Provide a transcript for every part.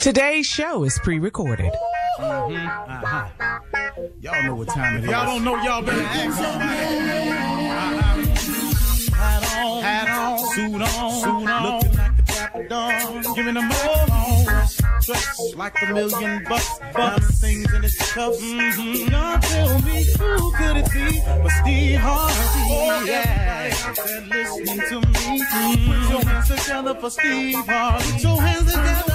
Today's show is pre-recorded. Mm-hmm. Uh-huh. Y'all know what time it is. Y'all don't know. Y'all better ask somebody. Uh-huh. Hat on, hat on, suit on, suit on, looking like dapper dog, giving them all. Dressed like a million bucks, bucks, things in his cuffs. Mm-hmm. Y'all tell me who could it be but Steve Harvey? Oh, yeah. Listening to me. Mm-hmm. Put your hands together for Steve Harvey. Put your hands together.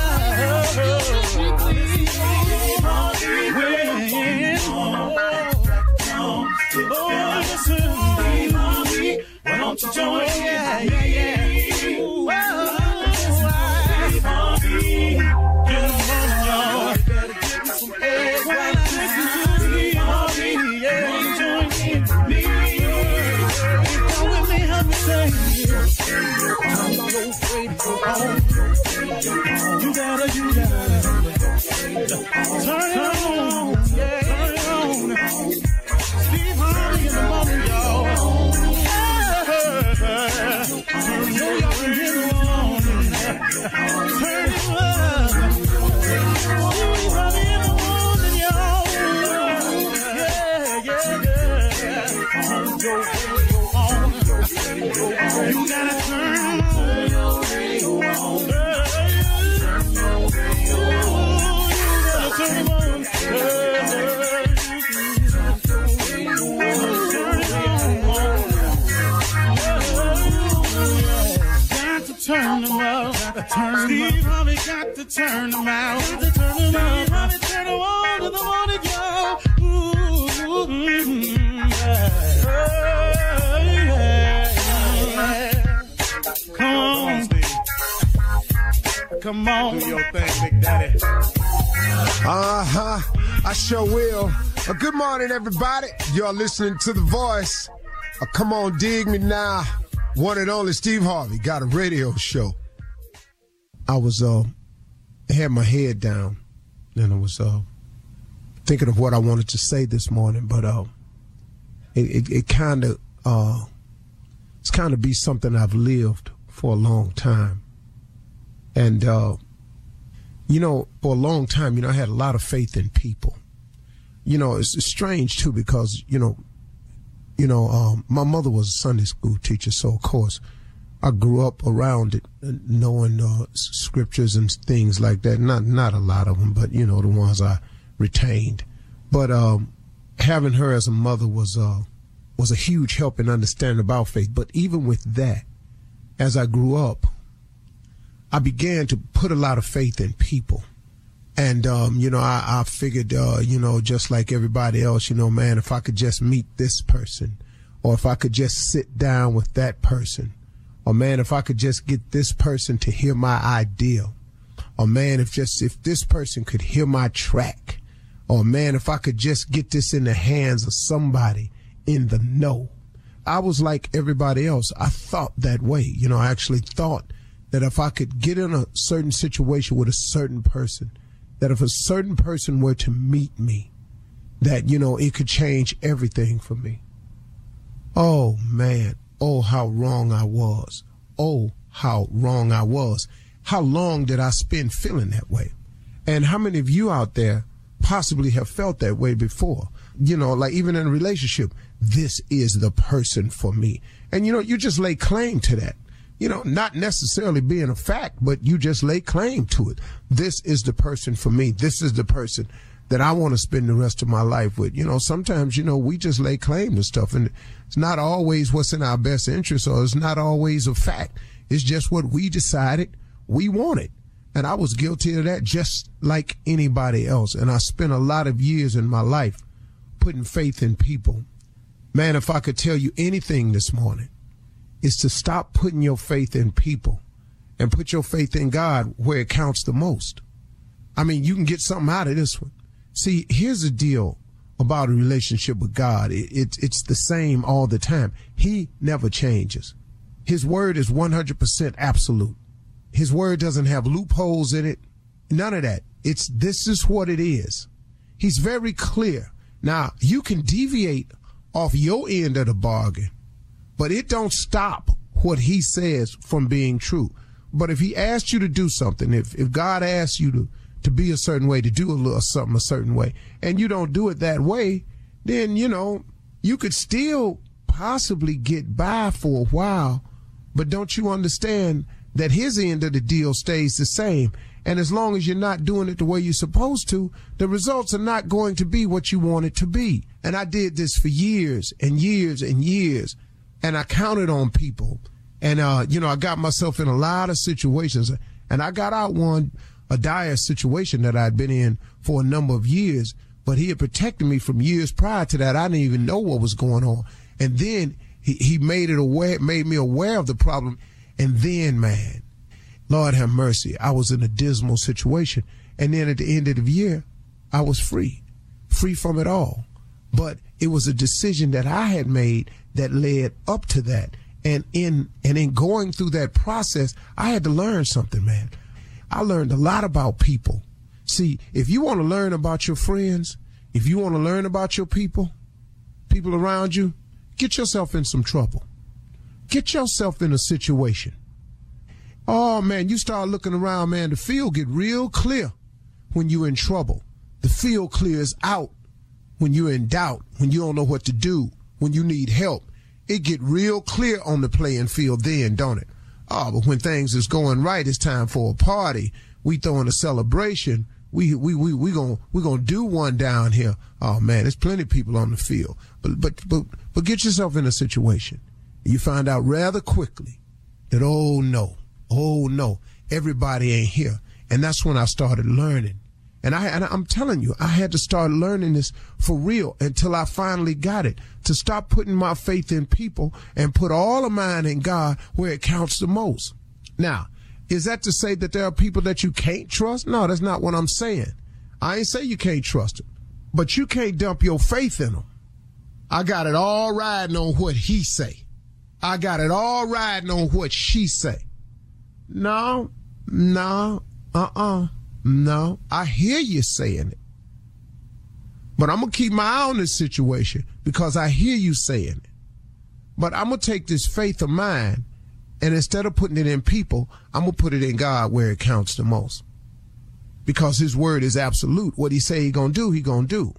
Come on. Do your thing, Big Daddy. Uh huh. I sure will. Uh, good morning, everybody. Y'all listening to The Voice. Uh, come on, dig me now. One and only Steve Harvey got a radio show. I was, uh, had my head down and I was, uh, thinking of what I wanted to say this morning, but, uh, it, it, it kind of, uh, it's kind of be something I've lived for a long time. And, uh, you know, for a long time, you know, I had a lot of faith in people. You know, it's, it's strange too because you know, you know, um, my mother was a Sunday school teacher, so of course, I grew up around it, uh, knowing uh, scriptures and things like that. Not not a lot of them, but you know, the ones I retained. But um, having her as a mother was uh, was a huge help in understanding about faith. But even with that, as I grew up, I began to put a lot of faith in people. And, um, you know, I, I figured, uh, you know, just like everybody else, you know, man, if I could just meet this person or if I could just sit down with that person or man, if I could just get this person to hear my idea or man, if just, if this person could hear my track or man, if I could just get this in the hands of somebody in the know. I was like everybody else. I thought that way. You know, I actually thought that if I could get in a certain situation with a certain person, that if a certain person were to meet me, that, you know, it could change everything for me. Oh man. Oh, how wrong I was. Oh, how wrong I was. How long did I spend feeling that way? And how many of you out there possibly have felt that way before? You know, like even in a relationship, this is the person for me. And you know, you just lay claim to that you know, not necessarily being a fact, but you just lay claim to it. This is the person for me. This is the person that I want to spend the rest of my life with. You know, sometimes, you know, we just lay claim to stuff and it's not always what's in our best interest or it's not always a fact. It's just what we decided we wanted. And I was guilty of that just like anybody else. And I spent a lot of years in my life putting faith in people. Man, if I could tell you anything this morning, is to stop putting your faith in people and put your faith in God where it counts the most. I mean, you can get something out of this one. See, here's the deal about a relationship with God. It, it, it's the same all the time. He never changes. His word is 100% absolute. His word doesn't have loopholes in it. None of that. It's this is what it is. He's very clear. Now, you can deviate off your end of the bargain but it don't stop what he says from being true. But if he asks you to do something, if, if God asks you to, to be a certain way, to do a little something a certain way, and you don't do it that way, then, you know, you could still possibly get by for a while. But don't you understand that his end of the deal stays the same? And as long as you're not doing it the way you're supposed to, the results are not going to be what you want it to be. And I did this for years and years and years and I counted on people. And, uh, you know, I got myself in a lot of situations and I got out one, a dire situation that I'd been in for a number of years, but he had protected me from years prior to that. I didn't even know what was going on. And then he, he made it aware, made me aware of the problem. And then, man, Lord have mercy, I was in a dismal situation. And then at the end of the year, I was free, free from it all. But it was a decision that I had made that led up to that. And in and in going through that process, I had to learn something, man. I learned a lot about people. See, if you want to learn about your friends, if you want to learn about your people, people around you, get yourself in some trouble. Get yourself in a situation. Oh man, you start looking around, man, the field get real clear when you're in trouble. The field clears out when you're in doubt, when you don't know what to do, when you need help. It get real clear on the playing field then, don't it? Oh, but when things is going right, it's time for a party. We throwing a celebration. We we we we gonna we gonna do one down here. Oh man, there's plenty of people on the field. But but but but get yourself in a situation. You find out rather quickly that oh no, oh no, everybody ain't here. And that's when I started learning and I, and I'm telling you, I had to start learning this for real until I finally got it to stop putting my faith in people and put all of mine in God where it counts the most. Now, is that to say that there are people that you can't trust? No, that's not what I'm saying. I ain't say you can't trust them, but you can't dump your faith in them. I got it all riding on what he say. I got it all riding on what she say. No, no, uh-uh. No, I hear you saying it. But I'm going to keep my eye on this situation because I hear you saying it. But I'm going to take this faith of mine and instead of putting it in people, I'm going to put it in God where it counts the most. because his word is absolute. What he say he gonna do, he gonna do.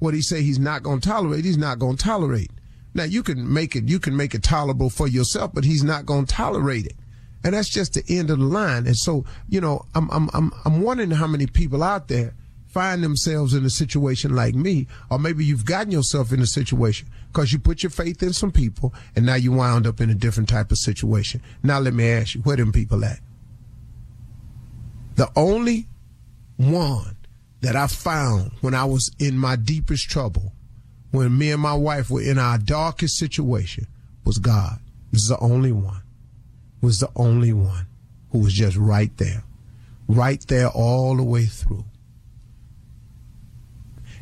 What he say he's not gonna tolerate, he's not gonna tolerate. Now you can make it, you can make it tolerable for yourself, but he's not gonna tolerate it. And that's just the end of the line. And so, you know, I'm, I'm, I'm, I'm wondering how many people out there find themselves in a situation like me, or maybe you've gotten yourself in a situation because you put your faith in some people and now you wound up in a different type of situation. Now let me ask you, where them people at? The only one that I found when I was in my deepest trouble, when me and my wife were in our darkest situation, was God. This is the only one. Was the only one who was just right there. Right there all the way through.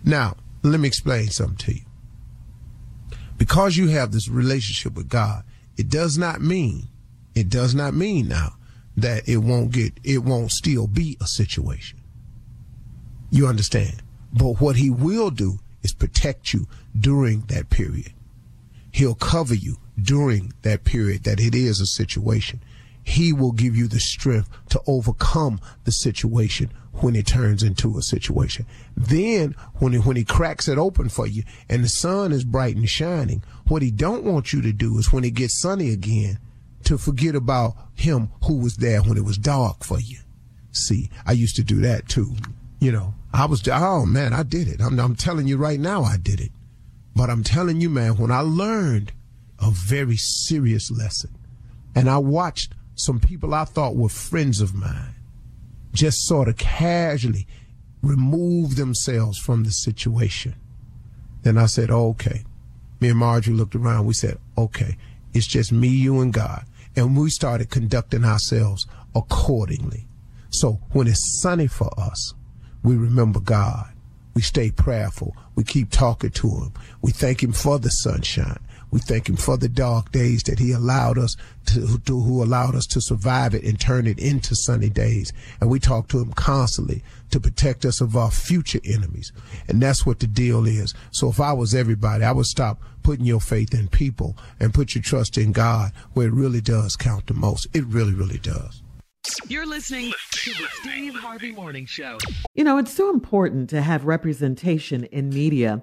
Now, let me explain something to you. Because you have this relationship with God, it does not mean, it does not mean now that it won't get, it won't still be a situation. You understand? But what he will do is protect you during that period. He'll cover you during that period that it is a situation. He will give you the strength to overcome the situation when it turns into a situation. Then when he, when he cracks it open for you and the sun is bright and shining, what he don't want you to do is when it gets sunny again to forget about him who was there when it was dark for you. See, I used to do that too. You know, I was, oh man, I did it. I'm, I'm telling you right now, I did it. But I'm telling you, man, when I learned a very serious lesson and I watched some people I thought were friends of mine just sort of casually remove themselves from the situation. Then I said, oh, okay. Me and Marjorie looked around. We said, okay, it's just me, you, and God. And we started conducting ourselves accordingly. So when it's sunny for us, we remember God. We stay prayerful. We keep talking to Him. We thank Him for the sunshine. We thank him for the dark days that he allowed us to, to, who allowed us to survive it and turn it into sunny days. And we talk to him constantly to protect us of our future enemies. And that's what the deal is. So if I was everybody, I would stop putting your faith in people and put your trust in God where it really does count the most. It really, really does. You're listening to the Steve Harvey Morning Show. You know, it's so important to have representation in media.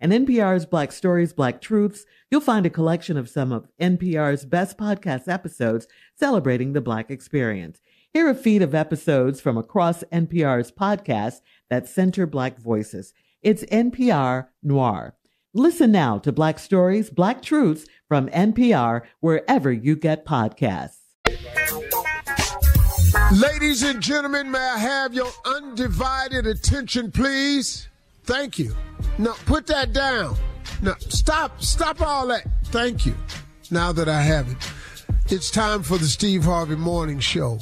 And NPR's Black Stories, Black Truths, you'll find a collection of some of NPR's best podcast episodes celebrating the Black experience. Hear a feed of episodes from across NPR's podcasts that center Black voices. It's NPR Noir. Listen now to Black Stories, Black Truths from NPR wherever you get podcasts. Ladies and gentlemen, may I have your undivided attention, please? Thank you. No, put that down. No, stop, stop all that. Thank you. Now that I have it, it's time for the Steve Harvey Morning Show.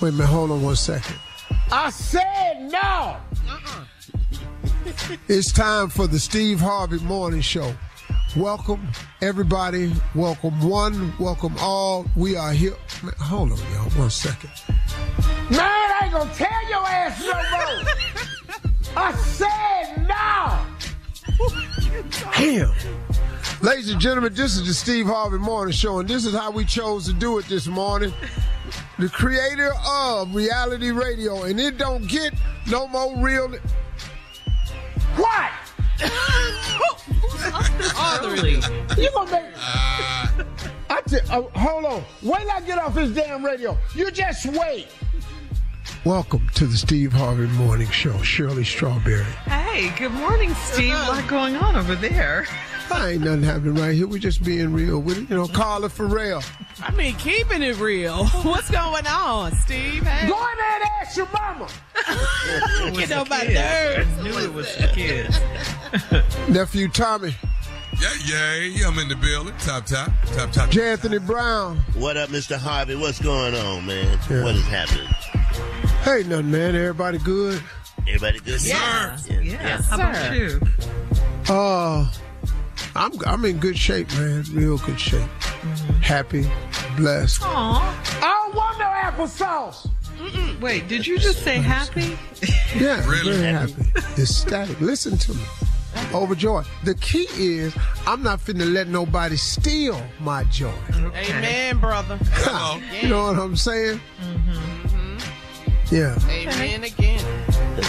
Wait a minute, hold on one second. I said no. Uh-uh. it's time for the Steve Harvey Morning Show. Welcome, everybody. Welcome one. Welcome all. We are here. Man, hold on, y'all. One second. Man, I ain't gonna tell your ass no more. I said no. Damn. Ladies and gentlemen, this is the Steve Harvey Morning Show, and this is how we chose to do it this morning. The creator of reality radio, and it don't get no more real. What? Utterly. You gonna make? I t- uh, hold on. Wait till I get off this damn radio. You just wait. Welcome to the Steve Harvey Morning Show. Shirley Strawberry. Hey. Hey, good morning, Steve. A lot going on over there. I ain't nothing happening right here. We're just being real with it. You know, call it for real. I mean, keeping it real. What's going on, Steve? Hey? Go in there and ask your mama. Get on my nerves. I knew it was the kids. Nephew Tommy, Yeah, yeah, I'm in the building. Top, top, top, top. J. Anthony Brown. What up, Mr. Harvey? What's going on, man? Yeah. What is happening? Hey, nothing, man. Everybody good? Everybody good? Yeah. Yeah. Yeah, how about you? Uh, I'm I'm in good shape, man. Real good shape. Happy, blessed. Aw. I don't want no applesauce. Wait, did you just say happy? Yeah, Really? very happy. Ecstatic. Listen to me. Overjoyed. The key is I'm not finna let nobody steal my joy. Amen, brother. Hello. You know what I'm saying? Yeah. Amen again.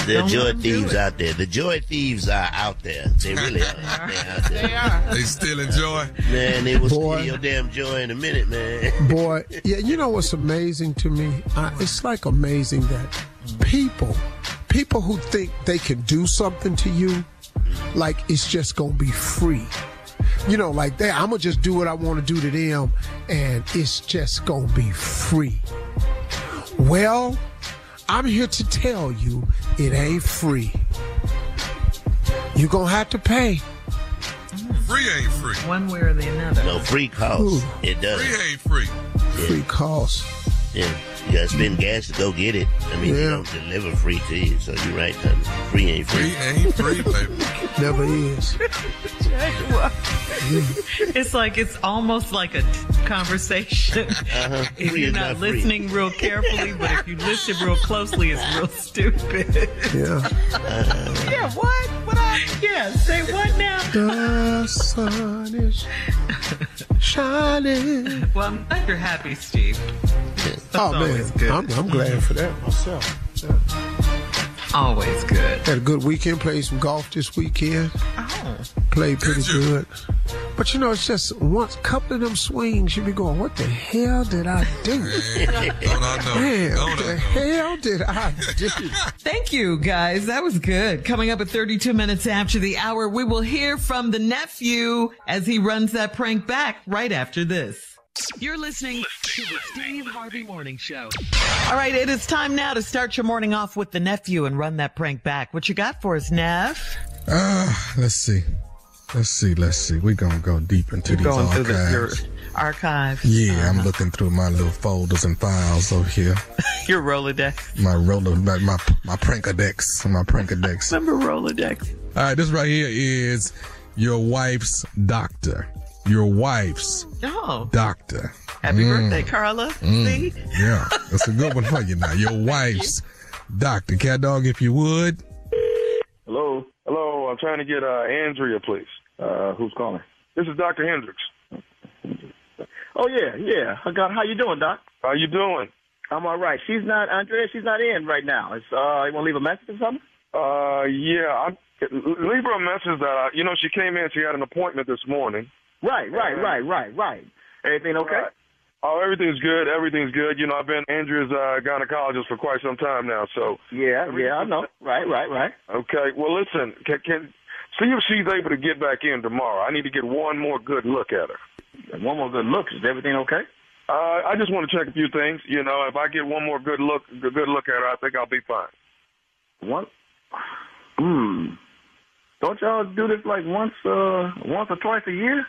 The are joy let 'em do thieves out there. The joy thieves are out there. They really are. They're out They are. They still enjoy. Man, they will Boy. steal your damn joy in a minute, man. Boy, yeah, you know what's amazing to me? I, it's like amazing that people, people who think they can do something to you, like it's just gonna be free. You know, like that, I'm gonna just do what I want to do to them, and it's just gonna be free. Well, I'm here to tell you it ain't free. You're gonna have to pay. Free ain't free. One way or the other. No free cost. It does. Free ain't free. Free cost. Yeah. You gotta spend gas to go get it. I mean, they don't deliver free to you, so you're right, Tommy. Free ain't free. Free ain't free, baby. Never is. It's like it's almost like a conversation. Uh-huh. If Free you're is not not free. listening real carefully, but if you listen real closely, it's real stupid. Yeah. Yeah, what? What I? yeah, say what now? The sun is shining. Well, I'm glad you're happy, Steve. Oh man, always good. I'm, I'm glad for that myself. Always good. Had a good weekend. Played some golf this weekend. Oh. Played pretty Did you? good. But you know, it's just once couple of them swings, you be going, "What the hell did I do? Man, don't I know? Man, Don't what the know? hell did I do?" Thank you, guys. That was good. Coming up at 32 minutes after the hour, we will hear from the nephew as he runs that prank back right after this. You're listening to the Steve Harvey Morning Show. All right, it is time now to start your morning off with the nephew and run that prank back. What you got for us, Neff? Uh, let's see. Let's see. Let's see. We're going to go deep into these Going through archives. the, your archive. yeah, I'm looking through my little folders and files over here. Your Rolodex. My roller, my, my, my prankadex. My prankadex. All Remember Rolodex? right, this right here is your wife's doctor. Your wife's Oh, doctor. happy Mm, birthday, Carla. See? Yeah, that's a good one for you now. Your wife's doctor. Cat dog, if you would. Hello. Hello. I'm trying to get uh, Andrea, please. Uh, who's calling? This is Dr. Hendricks. Oh yeah, yeah. I got. How you doing, Doc? How you doing? I'm all right. She's not Andrea. She's not in right now. It's uh, you want to leave a message or something? Uh, yeah. I leave her a message that uh, you know she came in. She had an appointment this morning. Right, right, right, right, right. Everything okay? Right. Oh, everything's good. Everything's good. You know, I've been Andrea's uh, gynecologist for quite some time now. So Yeah, yeah. I know. Right, right, right. okay. Well, listen. Can, can see if she's able to get back in tomorrow. I need to get one more good look at her. One more good look. Is everything okay? Uh, I just want to check a few things. You know, if I get one more good look, good look at her, I think I'll be fine. What? Hmm. Don't y'all do this like once, uh, once or twice a year?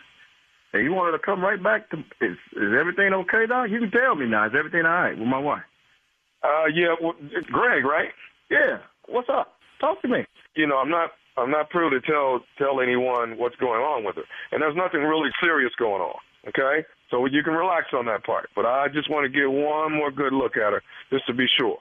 Hey, you wanted to come right back to? Is is everything okay, Doc? You can tell me now. Is everything all right with my wife? Uh, yeah, well, Greg, right? Yeah. What's up? Talk to me. You know, I'm not, I'm not privy to tell tell anyone what's going on with her, and there's nothing really serious going on. Okay, so you can relax on that part. But I just want to get one more good look at her, just to be sure.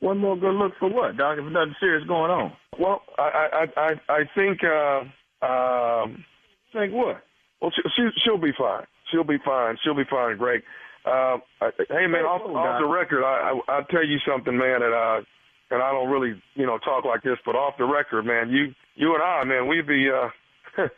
One more good look for what, Doc? If nothing serious going on. Well, I, I, I, I think, uh, um, Think what? Well, she, she, she'll be fine. She'll be fine. She'll be fine, Greg. Uh, hey man, off, off the record, I, I I'll tell you something, man, and uh, and I don't really, you know, talk like this, but off the record, man, you you and I, man, we the uh,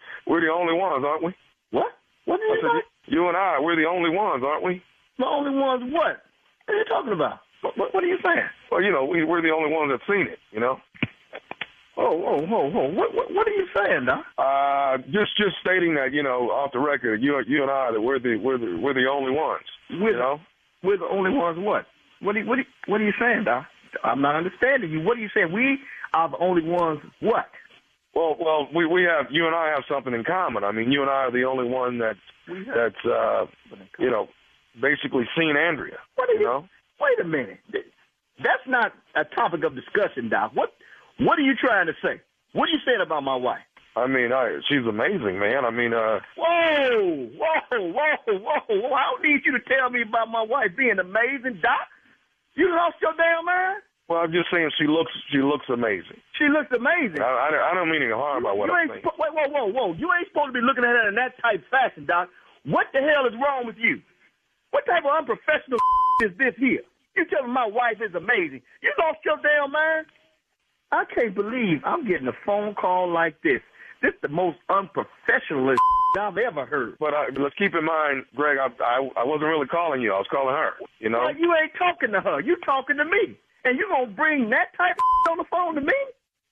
we're the only ones, aren't we? What? What did I you said, you and I, we're the only ones, aren't we? The only ones what? What are you talking about? What, what, what are you saying? Well, you know, we, we're the only ones that's seen it, you know. Oh, oh, oh, oh. What, what, what are you saying, Doc? Uh, just just stating that you know off the record, you you and I that we're the we're the we're the only ones. We're you know. We're the only ones. What? What are you, what are you, what are you saying, Doc? I'm not understanding you. What are you saying? We are the only ones. What? Well, well, we we have you and I have something in common. I mean, you and I are the only one that's that's uh, you know basically seen Andrea. What are you know? Wait a minute. That's not a topic of discussion, Doc. What What are you trying to say? What are you saying about my wife? I mean, I, she's amazing, man. I mean, uh. Whoa, whoa, whoa, whoa! I don't need you to tell me about my wife being amazing, Doc. You lost your damn mind. Well, I'm just saying she looks she looks amazing. She looks amazing. I, I, I don't mean any harm by what you I'm ain't saying. wait, whoa, whoa, whoa! You ain't supposed to be looking at her in that type fashion, Doc. What the hell is wrong with you? What type of unprofessional is this here? You tell me my wife is amazing. You lost your damn mind. I can't believe I'm getting a phone call like this. This is the most unprofessional I've ever heard. But uh, let's keep in mind, Greg, I, I I wasn't really calling you. I was calling her. You know. Well, you ain't talking to her. You talking to me. And you gonna bring that type of on the phone to me?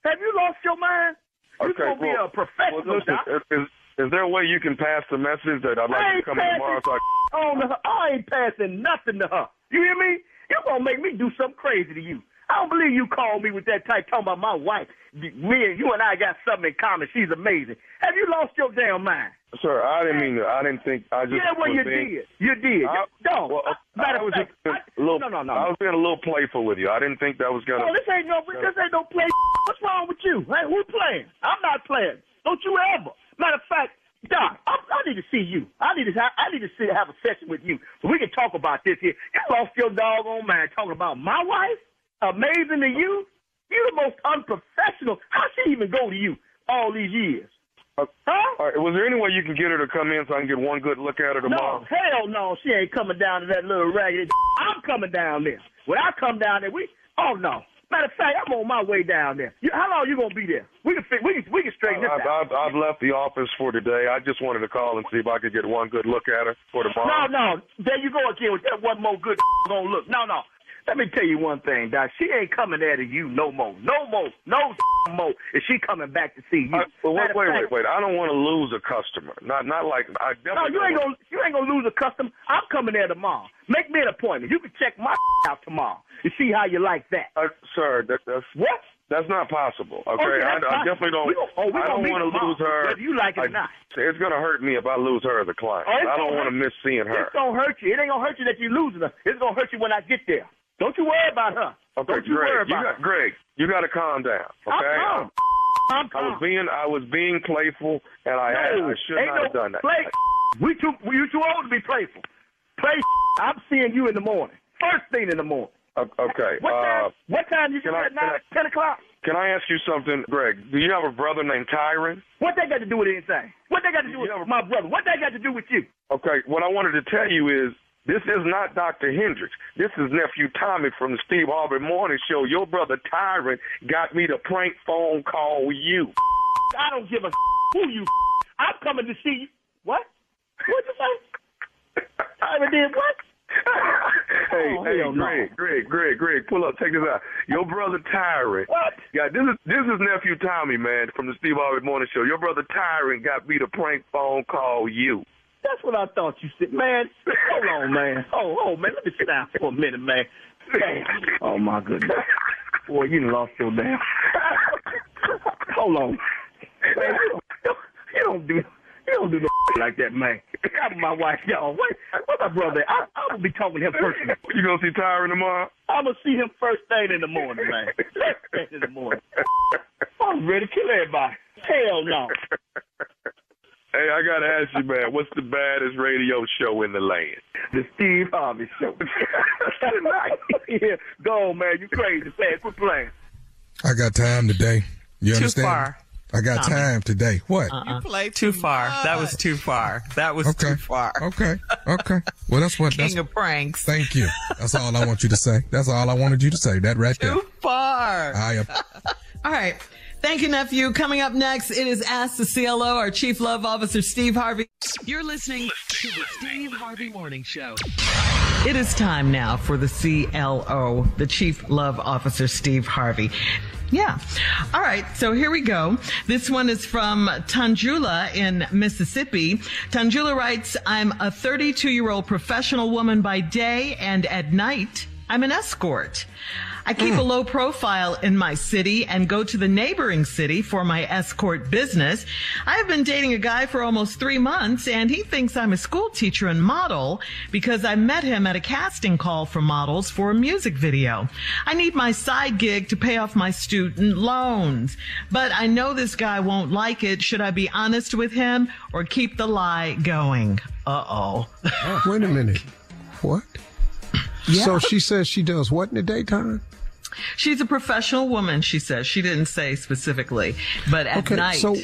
Have you lost your mind? You Okay, gonna be a professional, Well, listen, is, is, is there a way you can pass the message that I'd like to come tomorrow? So I, on to her. I ain't passing nothing to her. You hear me? You're gonna make me do something crazy to you. I don't believe you called me with that type talking about my wife. Me and you and I got something in common. She's amazing. Have you lost your damn mind? sir, I didn't mean to. I didn't think. I just. yeah, well, you being, did. You did. I- no. well, matter I was fact, just a little. no, no, no. I was being a little playful with you. I didn't think that was gonna. Oh, this ain't no, this ain't no play. What's wrong with you? Hey, who playing? I'm not playing. Don't you ever. Matter of fact, Doc, I, I need to see you. I need to, I need to see, have a session with you so we can talk about this here. You lost your doggone mind talking about my wife. Amazing to you. You the most unprofessional. How she even go to you all these years? Uh, All right, was there any way you can get her to come in so I can get one good look at her tomorrow? No, hell no, she ain't coming down to that little raggedy. I'm coming down there. When I come down there, we. Oh no. Matter of fact, I'm on my way down there. You, how long you gonna be there? We can we can we can straighten this I've, out. I've, I've left the office for today. I just wanted to call and see if I could get one good look at her for tomorrow. No, no. There you go again with that one more good gonna look. No, no. Let me tell you one thing, Doc. She ain't coming there to you no more. No more. No more. Is she coming back to see you? I, well, wait, wait, fact- wait, wait. I don't want to lose a customer. Not, not like I definitely. No, you ain't gonna you ain't gonna lose a customer. I'm coming there tomorrow. Make me an appointment. You can check my out tomorrow and see how you like that. Uh, sir, that, that's what? That's not possible. Okay, Okay, I, I definitely don't. We oh, we I don't want to lose her. whether you like it or not. It's gonna hurt me if I lose her as a client. Oh, I don't want to miss seeing her. It's gonna hurt you. It ain't gonna hurt you that you're losing her. It's gonna hurt you when I get there. Don't you worry about her. Okay, Don't you Greg, worry you got her. Greg. You got to calm down. I'm Okay. calm. I'm I was being I was being playful, and I, No, I should not no have done that. Play. We too. We, you too old to be playful. Play. I'm seeing you in the morning. First thing in the morning. Okay. What time? Uh, what time you get at nine? Ten o'clock. can I ask you something, Greg? Do you have a brother named Tyron? What they got to do with anything? What they got to do with my brother? What they got to do with you? Okay. What I wanted to tell you is this is not Dr. Hendricks. This is nephew Tommy from the Steve Harvey Morning Show. Your brother Tyron got me to prank phone call you. I don't give a who you. I'm coming to see you. What? What you say? I did what? Hey, Oh, hey, hell no. Greg, Greg, Greg, Greg, pull up, check this out. Your brother Tyron. What? Yeah, this is this is nephew Tommy, man, from the Steve Harvey Morning Show. Your brother Tyron got me to prank phone call you. That's what I thought you said, man. Hold on, man. Oh, oh, man. Let me sit down for a minute, man. Damn. Oh my goodness. Boy, you lost your damn. Hold on. Man, you don't, you don't do you don't do no like that, man. I'm my wife, y'all. What? What my brother? I, I'm gonna be talking to him first. You gonna see Tyron tomorrow? I'm gonna see him first thing in the morning, man. First thing in the morning. I'm ready to kill everybody. Hell no. Hey, I gotta ask you, man, what's the baddest radio show in the land? The Steve Harvey Show. yeah, go on, man. You crazy, man. Quit playing. I got time today. You Too understand? far. I got Tommy. time today. What? Uh-uh. You played too far. That was too far. That was Okay. too far. Okay. Okay. Well, that's what. That's, King of pranks. thank you. That's all I want you to say. That's all I wanted you to say. That right there. Too far. I am. All right. Thank you, nephew. Coming up next, it is Ask the CLO, our Chief Love Officer, Steve Harvey. You're listening to the Steve Harvey Morning Show. It is time now for the CLO, the Chief Love Officer, Steve Harvey. Yeah. All right. So here we go. This one is from Tanjula in Mississippi. Tanjula writes, I'm a 32 year old professional woman by day and at night I'm an escort. I keep a low profile in my city and go to the neighboring city for my escort business. I have been dating a guy for almost three months and he thinks I'm a school teacher and model because I met him at a casting call for models for a music video. I need my side gig to pay off my student loans, but I know this guy won't like it. Should I be honest with him or keep the lie going? Uh oh. Wait a minute. What? Yeah. So she says she does what in the daytime? She's a professional woman, she says. She didn't say specifically, but at okay, night. so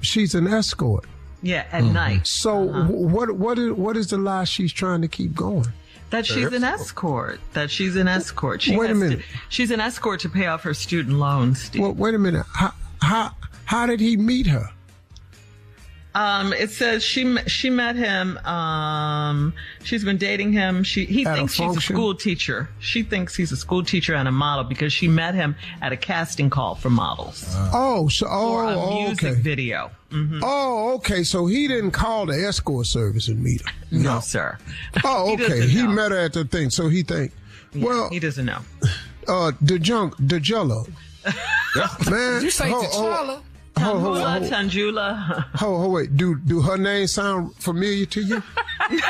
she's an escort. yeah, at night. So Uh-huh. what what is what is the lie she's trying to keep going? That she's an escort. That she's an escort. She Wait a has to- minute. she's an escort to pay off her student loans. Steve. Well, wait a minute. How how how did he meet her? Um, it says she she met him. Um, she's been dating him. She he At a thinks she's a school teacher. She thinks he's a school teacher and a model because she met him at a casting call for models Oh, so oh, for a oh, music okay. video. Mhm. Oh, okay. So he didn't call the escort service and meet her. No, sir. Oh, okay. doesn't He met her at the thing, so he think. well, he doesn't know. Uh, the junk, the jello. Man, Did you say ho- ho- T'Challa? ho- ho- Tanjula, ho- Tanjula. Ho, ho, wait. Do do her name sound familiar to you? you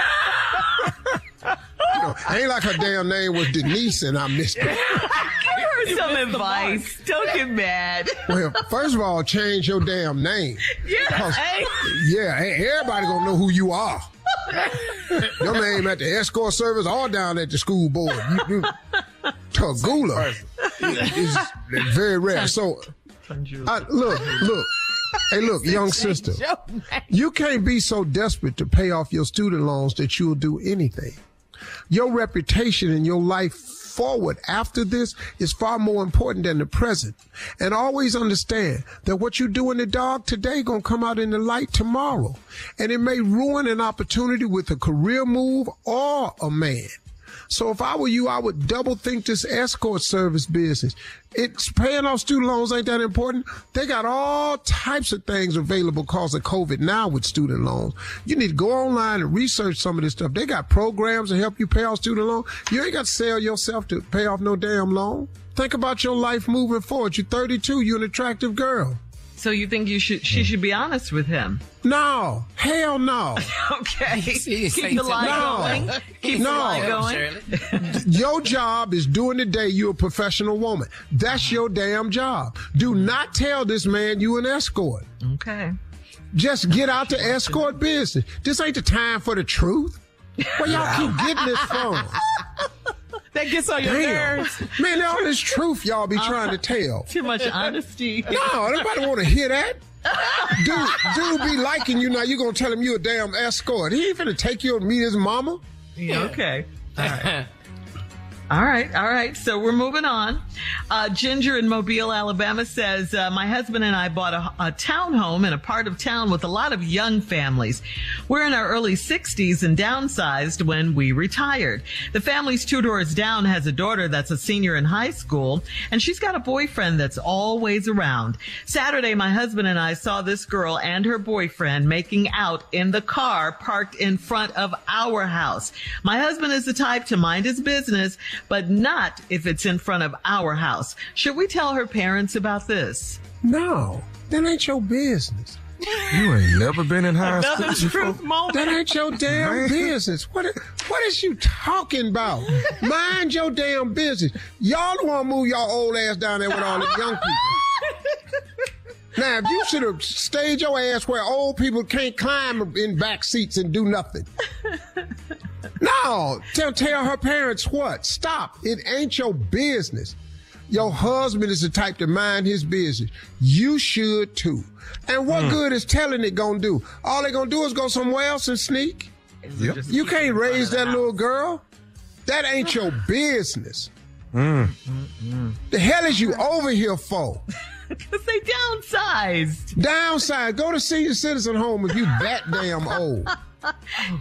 know, ain't like her damn name was Denise and I missed it. Give her some advice. Don't get mad. Well, first of all, change your damn name. Yeah. Hey. yeah, hey, everybody gonna know who you are. Your name at the escort service or down at the school board. You, you, Tagula is very rare. So, I, look, look. Hey, look, young sister. You can't be so desperate to pay off your student loans that you'll do anything. Your reputation and your life forward after this is far more important than the present. And always understand that what you do in the dark today gonna come out in the light tomorrow. And it may ruin an opportunity with a career move or a man. So if I were you, I would double think this escort service business. It's paying off student loans ain't that important. They got all types of things available because of COVID now with student loans. You need to go online and research some of this stuff. They got programs to help you pay off student loan. You ain't got to sell yourself to pay off no damn loan. Think about your life moving forward. You're 32. You're an attractive girl. So you think you should? She hmm. should be honest with him. No, hell no. okay. See, Keep the lie No. going. Keep No. the lie going. your job is doing the day you're a professional woman. That's ah. your damn job. Do hmm. not tell this man you an escort. Okay. Just get out the escort business. This ain't the time for the truth. Where y'all keep getting this from? That gets on your Damn. nerves. Man, all this truth y'all be trying to tell. Too much honesty. No, nobody want to hear that. Dude, dude be liking you now. You gonna tell him you a damn escort. He ain't finna take you and meet his mama. Yeah, okay. All right. All right, all right. So we're moving on. Uh, Ginger in Mobile, Alabama says, uh, My husband and I bought a, a townhome in a part of town with a lot of young families. We're in our early 60s and downsized when we retired. The family's two doors down has a daughter that's a senior in high school, and she's got a boyfriend that's always around. Saturday, my husband and I saw this girl and her boyfriend making out in the car parked in front of our house. My husband is the type to mind his business, but not if it's in front of our house. Should we tell her parents about this? No, that ain't your business. You ain't never been in high Another school truth moment. That ain't your damn Man. business. What what is you talking about? Mind your damn business. Y'all the one move y'all old ass down there with all the young people. Now, if you should have stayed your ass where old people can't climb in back seats and do nothing. No, tell tell her parents what? Stop. It ain't your business. Your husband is the type to mind his business. You should too. And what good is telling it gonna do? All they gonna do is go somewhere else and sneak. Yep. You can't raise that little girl. That ain't your business. Mm. The hell is you over here for? Because they downsized. Downside, go to senior citizen home if you that damn old.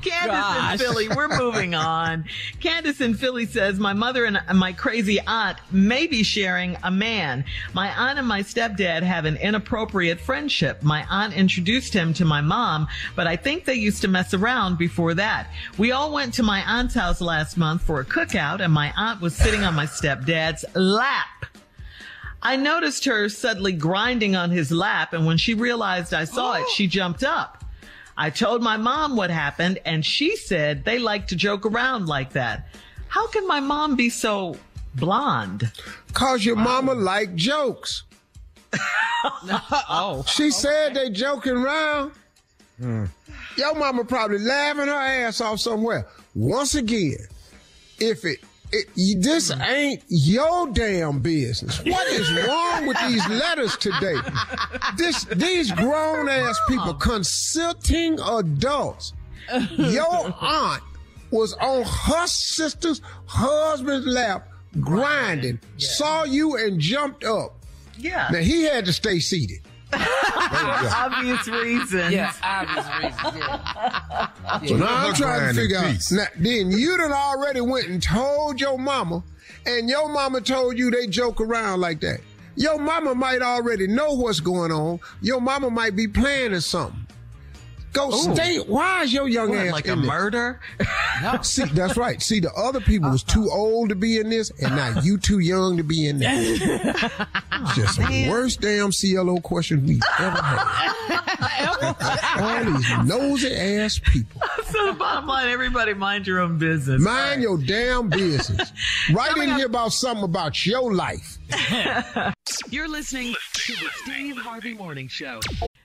Candace gosh. in Philly, we're moving on. Candace in Philly says, My mother and my crazy aunt may be sharing a man. My aunt and my stepdad have an inappropriate friendship. My aunt introduced him to my mom, but I think they used to mess around before that. We all went to my aunt's house last month for a cookout, and my aunt was sitting on my stepdad's lap. I noticed her suddenly grinding on his lap, and when she realized I saw it, she oh. jumped up. I told my mom what happened, and she said they like to joke around like that. How can my mom be so blonde? Cause your mama like jokes. oh. She said they joking around. Hmm. Your mama probably laughing her ass off somewhere. Once again, if it, it this ain't your damn business. What is wrong with these letters today? This these grown ass people consulting adults. Your aunt was on her sister's husband's lap grinding, saw you and jumped up. Yeah. Now he had to stay seated. obvious reasons. Yeah, obvious reasons. Yeah. So now I'm trying to figure out. piece. Now, then you done already went and told your mama, and your mama told you they joke around like that. Your mama might already know what's going on. Your mama might be planning something. Go Ooh. stay. Why is your young What, ass like a this? murder? See, that's right. See, the other people was too uh-huh. old to be in this, and now you too young to be in this. It's just the worst damn CLO question we ever had. All these nosy ass people. so the bottom line, everybody mind your own business. Mind your damn business. Write in here about something about your life. You're listening to the Steve Harvey Morning Show.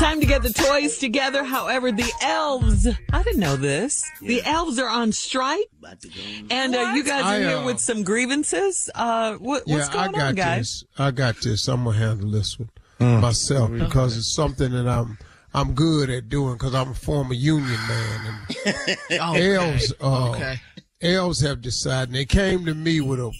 Time to get the toys together. However, the elves, I didn't know this. The elves are on strike. And uh, you guys are I, here uh, with some grievances. Uh, what, what's yeah, going I got on, guys? this. I got this. I'm gonna handle this one myself because it's something that I'm I'm good at doing because I'm a former union man. And Oh, elves, uh, okay. elves have decided. They came to me with a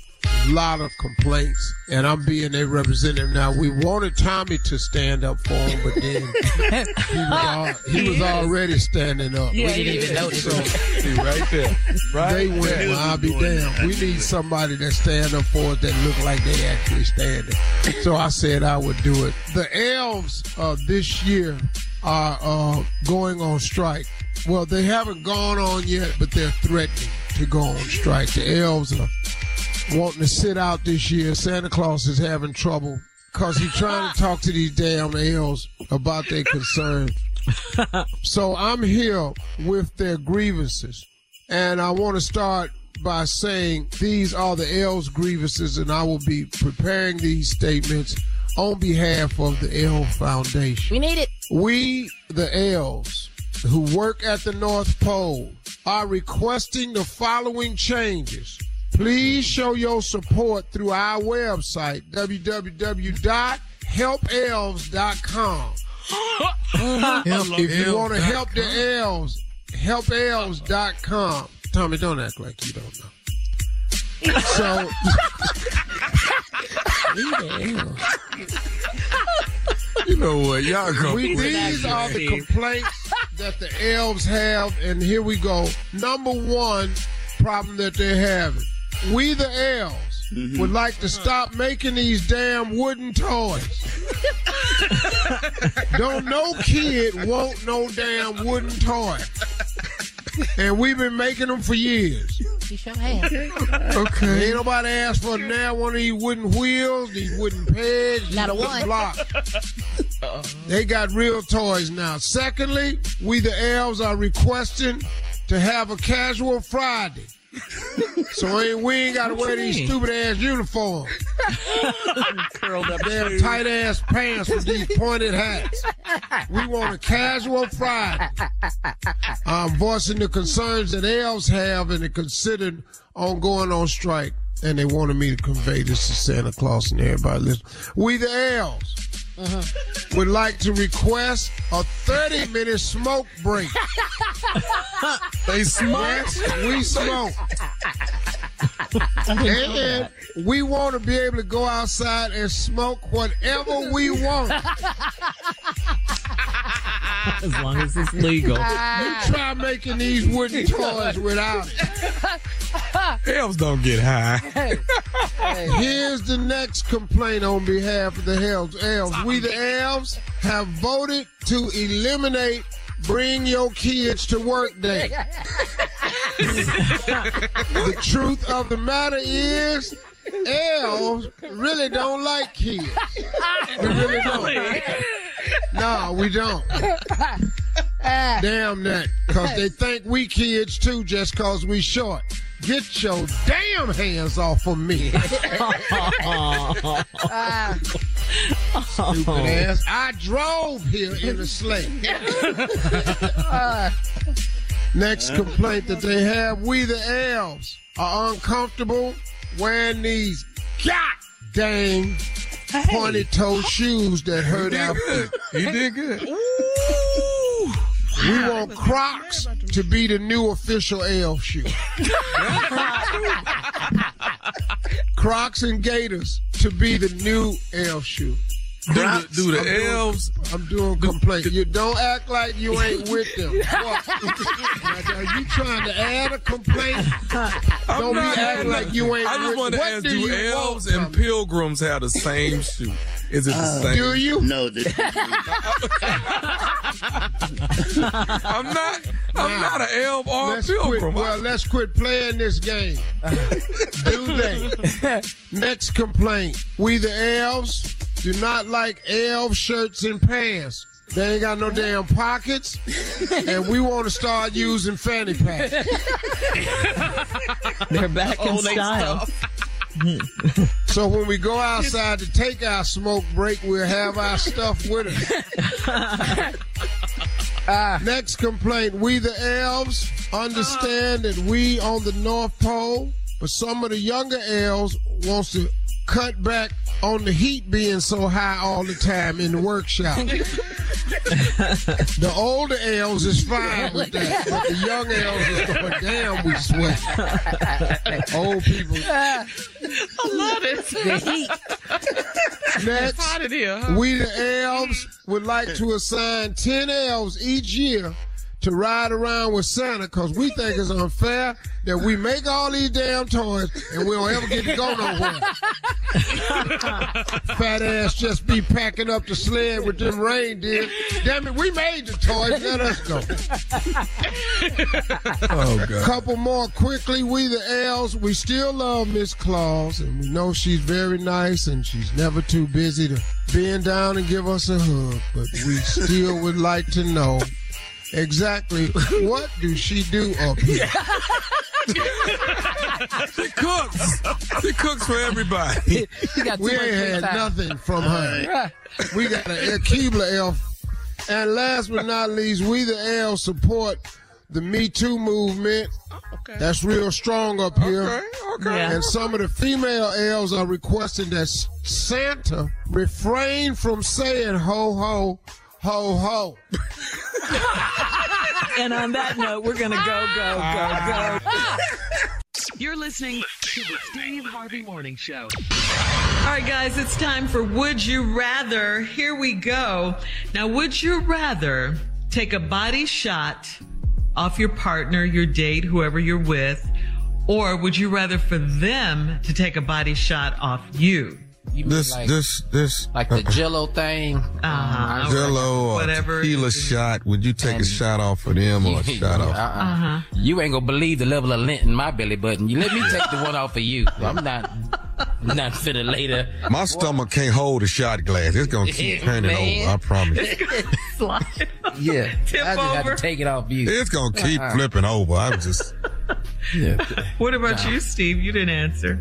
lot of complaints, and I'm being their representative now. We wanted Tommy to stand up for him, but then he was, al- he was already standing up. Yeah, he didn't even notice. So, see, right there. Right they went, well, I'll be damned. We need somebody that stand up for us that look like they actually standing. So I said I would do it. The elves uh, this year are uh, going on strike. Well, they haven't gone on yet, but they're threatening. to go on strike. The elves are wanting to sit out this year. Santa Claus is having trouble because he's trying to talk to these damn elves about their concerns. so I'm here with their grievances. And I want to start by saying these are the elves' grievances, and I will be preparing these statements on behalf of the Elf Foundation. We need it. We, the elves, who work at the North Pole, are requesting the following changes. Please show your support through our website, www.helpelves.com. if you want to help the elves, helpelves.com. Tommy, don't act like you don't know. So, You know what? Y'all go. we, these are the complaints that the elves have, and here we go. Number one problem that they're having. We, the elves, mm-hmm. would like to stop making these damn wooden toys. Don't no kid want no damn wooden toy. And we've been making them for years. You sure have. Okay. Ain't nobody asked for now one of these wooden wheels, these wooden pegs, these Not a wooden one. blocks. Uh-uh. They got real toys now. Secondly, we the elves are requesting to have a casual Friday. So ain't, we ain't gotta wear these stupid ass uniforms. Curled up Damn tight ass pants with these pointed hats. We want a casual Friday. I'm voicing the concerns that elves have and they considered on going on strike. And they wanted me to convey this to Santa Claus and everybody listen. We the elves Mm-hmm. would like to request a 30 minute smoke break. They smoke. Yes, we smoke. and we want to be able to go outside and smoke whatever we want. As long as it's legal. You try making these wooden toys without it. Elves don't get high. Here's the next complaint on behalf of the elves. elves. We, the elves, have voted to eliminate Bring Your Kids to Work Day. the truth of the matter is, elves really don't like kids. We really don't. No, we don't. Damn that. Because they think we kids too just because we short. Get your damn hands off of me. Stupid ass. I drove here in a sleigh. Next complaint that they have, we the elves are uncomfortable wearing these god dang pointy toe shoes that hurt our feet. You did good. We want Crocs to be the new official elf shoe. Crocs and Gators to be the new elf shoe. Do the, do the I'm doing- elves? I'm doing complaint. You don't act like you ain't with them. What? Are you trying to add a complaint? I'm Don't be acting like you ain't I just with- want to ask: do Do elves want and pilgrims have the same shoe? Is it the Uh, same? Do you? No, the, I'm not. I'm not an elf or a Let's quit, pilgrim. well, let's quit playing this game. do they? Next complaint. We the elves do not like elf shirts and pants. They ain't got no damn pockets, and we want to start using fanny packs. They're back in style. So when we go outside to take our smoke break, we'll have our stuff with us. Next complaint. We the elves understand that we on the North Pole, but some of the younger elves wants to cut back on the heat being so high all the time in the workshop. the older elves is fine with that, but the young elves is going, damn, we sweat. Old people. I love it. The heat. Next, It's hot in here, huh? we the elves would like to assign 10 elves each year to ride around with Santa because we think it's unfair that we make all these damn toys and we don't ever get to go nowhere. Fat ass just be packing up the sled with them reindeer. Damn it, we made the toys. Let us go. Oh, God. Couple more quickly. We the L's. We still love Miss Claus, and we know she's very nice, and she's never too busy to bend down and give us a hug. But we still would like to know exactly what do she do up here. She cooks. She cooks for everybody. we ain't had nothing from her. We got an Keebler elf. And last but not least, we the L support the Me Too movement. Okay. That's real strong up here. Okay, okay. Yeah. And some of the female elves are requesting that Santa refrain from saying ho ho ho ho. And on that note, we're going to go, go, go, go. You're listening to the Steve Harvey Morning Show. All right, guys, it's time for Would You Rather. Here we go. Now, would you rather take a body shot off your partner, your date, whoever you're with, or would you rather for them to take a body shot off you? You mean This, like, this, this. like the Jello thing? Uh-huh. Jello or Whatever. tequila shot. Would you take a shot off for them or a shot off? Uh-uh. Uh-huh. You ain't gonna believe the level of lint in my belly button. You let me take the one off of you. I'm not not finna later. My stomach can't hold a shot glass. It's gonna keep turning Man. over. I promise. Slide. Yeah, Tip I just have to take it off you. It's gonna keep Uh-uh. flipping over. I'm just. Yeah. What about you, Steve? You didn't answer.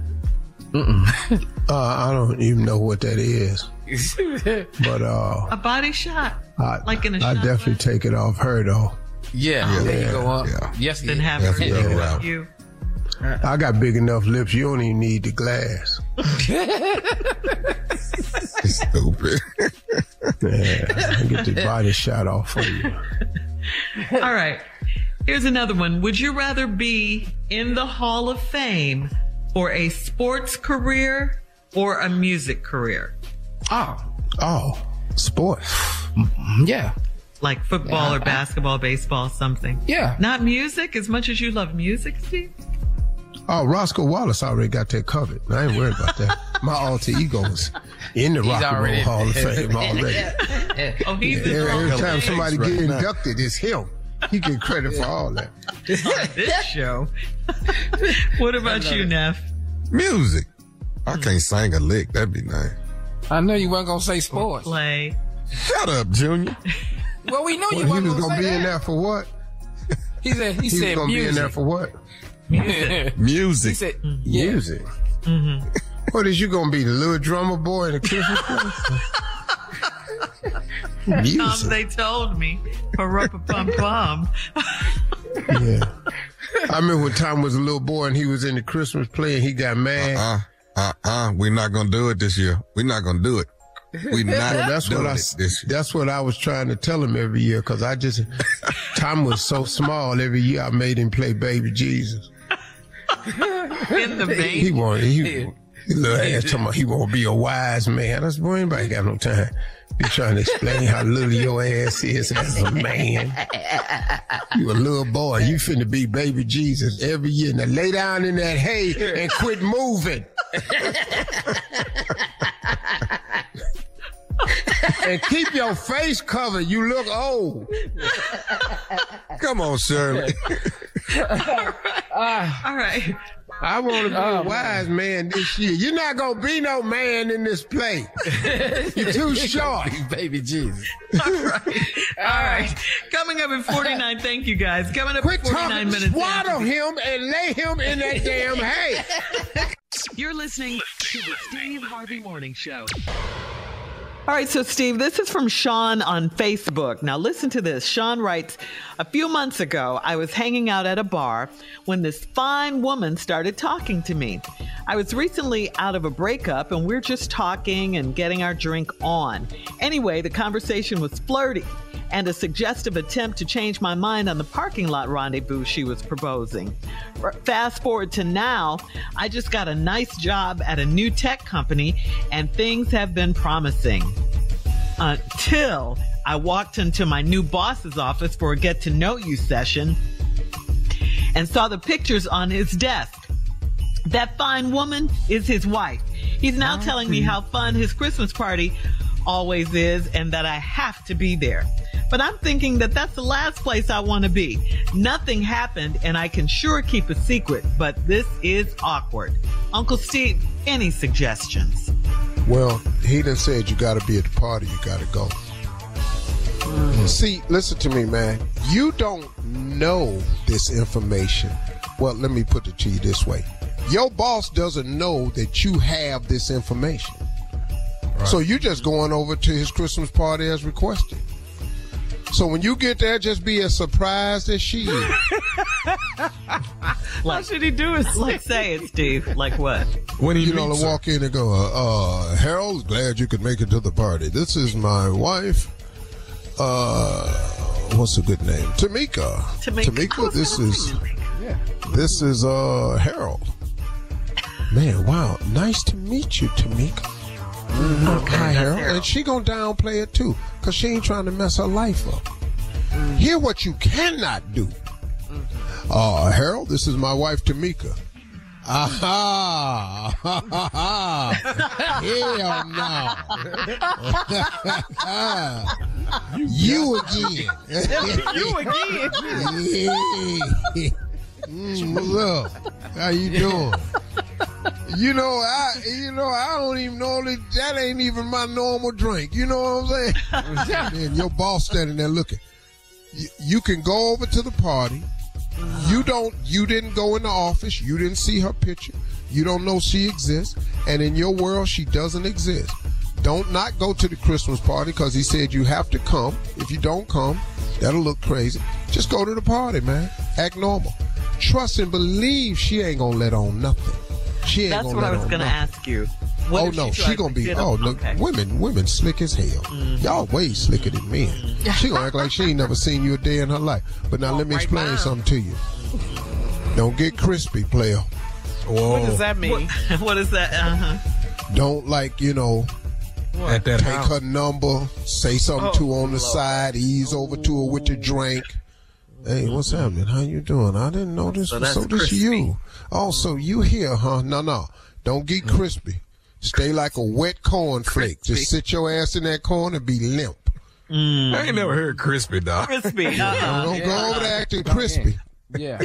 Uh, I don't even know what that is. But uh, A body shot. I, Like in a I shot I definitely take it off her though. yeah, there you Yeah, go up. yeah. Yes, Then yeah. have her That's take it off you. I got big enough lips. You don't even need the glass. Stupid. Yeah, I get the body shot off for you. All right. Here's another one. Would you rather be in the Hall of Fame for a sports career or a music career? Oh, Oh, sports. Mm-hmm, yeah, Like football Yeah, or I- basketball, baseball, something. yeah. Not music as much as you love music, Steve? Oh, Roscoe Wallace already got that covered. I ain't worried about that. My alter ego is in the He's Rock and Roll Hall of Fame already. Oh, he's in the Every, every time somebody right get now. inducted, it's him. He get credit for all that. on this show. what about you, Neff? Music. I can't sing a lick. That'd be nice. I know you weren't gonna say sports. Play. Shut up, Junior. Well, we know Well, you he weren't was gonna, gonna say be in there for what? He said. He, said. He was gonna be in there for what? he Music. He said, yeah. Music. Mm-hmm. What is you gonna be? The little drummer boy in the Christmas play? Music. they told me. Pum pum. Yeah. I remember when Tom was a little boy and he was in the Christmas play and he got mad. Uh, uh, uh. We're not gonna do it this year. We're not gonna do it. We not. Well, that's what I. this. That's what I was trying to tell him every year because I just Tom was so small. Every year I made him play Baby Jesus. In the He vein. wanted he, he little ass talking about he want to be a wise man. That's boy anybody got no time. Be trying to explain how little your ass is as a man. You a little boy. You finna be baby Jesus every year. Now lay down in that hay and quit moving. and keep your face covered. You look old. Come on, Shirley. All right. I want to be a oh, wise man this year. You're not gonna be no man in this play. You're too short. Baby Jesus. All right. All right. Coming up at 49. Thank you, guys. Coming up Quit at 49 talking. minutes. Swaddle after- him and lay him in that damn hay. You're listening to the Steve Harvey Morning Show. All right, so Steve, this is from Sean on Facebook. Now, listen to this. Sean writes A few months ago, I was hanging out at a bar when this fine woman started talking to me. I was recently out of a breakup and we're just talking and getting our drink on. Anyway, the conversation was flirty and a suggestive attempt to change my mind on the parking lot rendezvous she was proposing. Fast forward to now, I just got a nice job at a new tech company and things have been promising until I walked into my new boss's office for a get to know you session and saw the pictures on his desk. That fine woman is his wife. He's now telling me how fun his Christmas party always is and that I have to be there. But I'm thinking that that's the last place I want to be. Nothing happened and I can sure keep a secret, but this is awkward. Uncle Steve, any suggestions? Well, he done said you got to be at the party. You got to go. Mm. See, listen to me, man. You don't know this information. Well, let me put it to you this way. Your boss doesn't know that you have this information. So you're just going over to his Christmas party as requested. So when you get there, just be as surprised as she is. How should he do it? Like say it, Steve. Like what? When he you know, to walk in and go, uh, uh, Harold, glad you could make it to the party. This is my wife. Uh, what's a good name? Tamika. Tamika. this is this is uh Harold. Man, wow, nice to meet you, Tamika. Okay, Harold. Harold. And she gonna downplay it too, cause she ain't trying to mess her life up. Hear what you cannot do. Uh, Harold, this is my wife, Tamika. Aha! Ha, ha, ha. Hell no! you again. You again. Mm, what's up? How you doing? You know, I you know I don't even know that that ain't even my normal drink. You know what I'm saying? and your boss standing there looking. You, you can go over to the party. You don't. You didn't go in the office. You didn't see her picture. You don't know she exists. And in your world, she doesn't exist. Don't not go to the Christmas party because he said you have to come. If you don't come, that'll look crazy. Just go to the party, man. Act normal. Trust and believe she ain't gonna let on nothing. She ain't That's gonna what let I was going to nothing. ask you. What oh no, she tried gonna be. Oh look, Okay. women, women slick as hell. Y'all way slicker than men. She gonna act like she ain't never seen you a day in her life. But now let me explain something to you. Don't get crispy, player. Whoa. What does that mean? What, what is that? Uh huh. Don't like you know. At that take house. her number, say something Oh, to her on the side, ease over to her with the drink. Hey, what's happening? How you doing? I didn't know this. So was so this you. Oh, so you here, huh? No, no. Don't get crispy. Stay like a wet cornflake. Just sit your ass in that corner and be limp. I ain't never heard crispy, dog. Crispy. Don't, Uh-uh. don't go over there acting crispy. Yeah.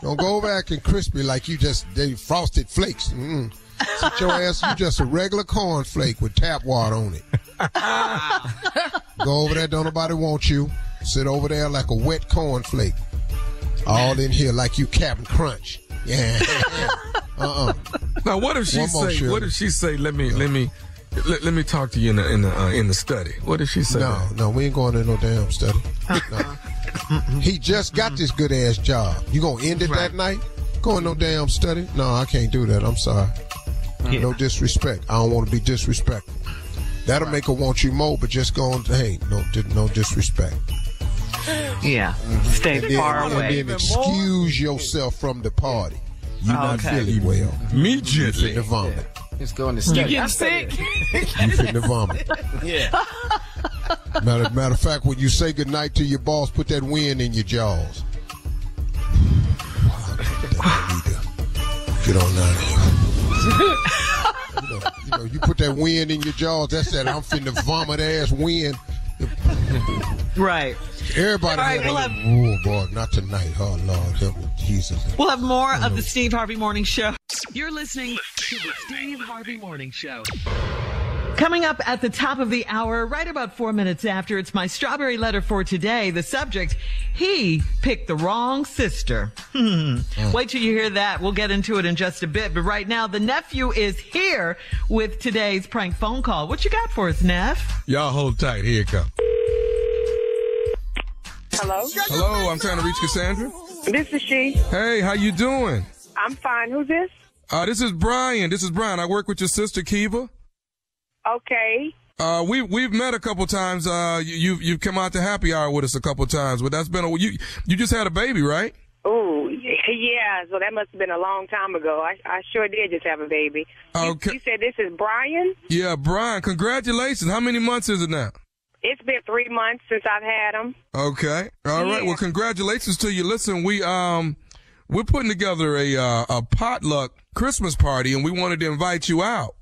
Don't go over acting crispy like you just they frosted flakes. Mm. Sit your ass. You just a regular cornflake with tap water on it. go over there. Don't nobody want you. Sit over there like a wet cornflake. All in here like you Captain Crunch. Yeah. uh uh Now, what if she One say? Shirley. What if she say? Let me, let me, let, let me talk to you in the in the uh, in the study. What if she say? No, that? no, we ain't going to no damn study. No. he just got this good ass job. You gonna end it that night? Going no damn study? No, I can't do that. I'm sorry. No disrespect. I don't want to be disrespectful. That'll make her want you more, but just going. on. Hey, no, no disrespect. Yeah. Mm-hmm. Stay And then, far and then excuse yourself from the party. You're oh, not Okay. feeling well. Immediately. You finna vomit. It's going to sick. You study. getting sick? You finna vomit. Yeah. Matter, matter of fact, when you say goodnight to your boss, put that wind in your jaws. I need to Get on down here. you, know, you know, you put that wind in your jaws. That's that I'm finna vomit ass wind. Right. Everybody All right, we'll have- oh boy, not tonight. Oh Lord, help me, Jesus. We'll have more of the Steve Harvey Morning Show. You're listening to the Steve Harvey Morning Show. Coming up at the top of the hour, right about four minutes after, it's my strawberry letter for today. The subject, he picked the wrong sister. Hmm. Wait till you hear that. We'll get into it in just a bit. But right now, the nephew is here with today's prank phone call. What you got for us, Neff? Y'all hold tight. Here it comes. Hello? Hello, I'm trying to reach Cassandra. This is she. Hey, how you doing? I'm fine. Who's this? Uh, this is Brian. This is Brian. I work with your sister Kiva. Okay. Uh, we we've met a couple times. Uh, you, you've you've come out to happy hour with us a couple times, but that's been a you you just had a baby, right? Oh, yeah. So that must have been a long time ago. I, I sure did just have a baby. You- Okay. You, said this is Brian? Yeah, Brian. Congratulations. How many months is it now? It's been three months since I've had them. Okay. All right. Yeah. Well, congratulations to you. Listen, we um we're putting together a uh, a potluck Christmas party, and we wanted to invite you out.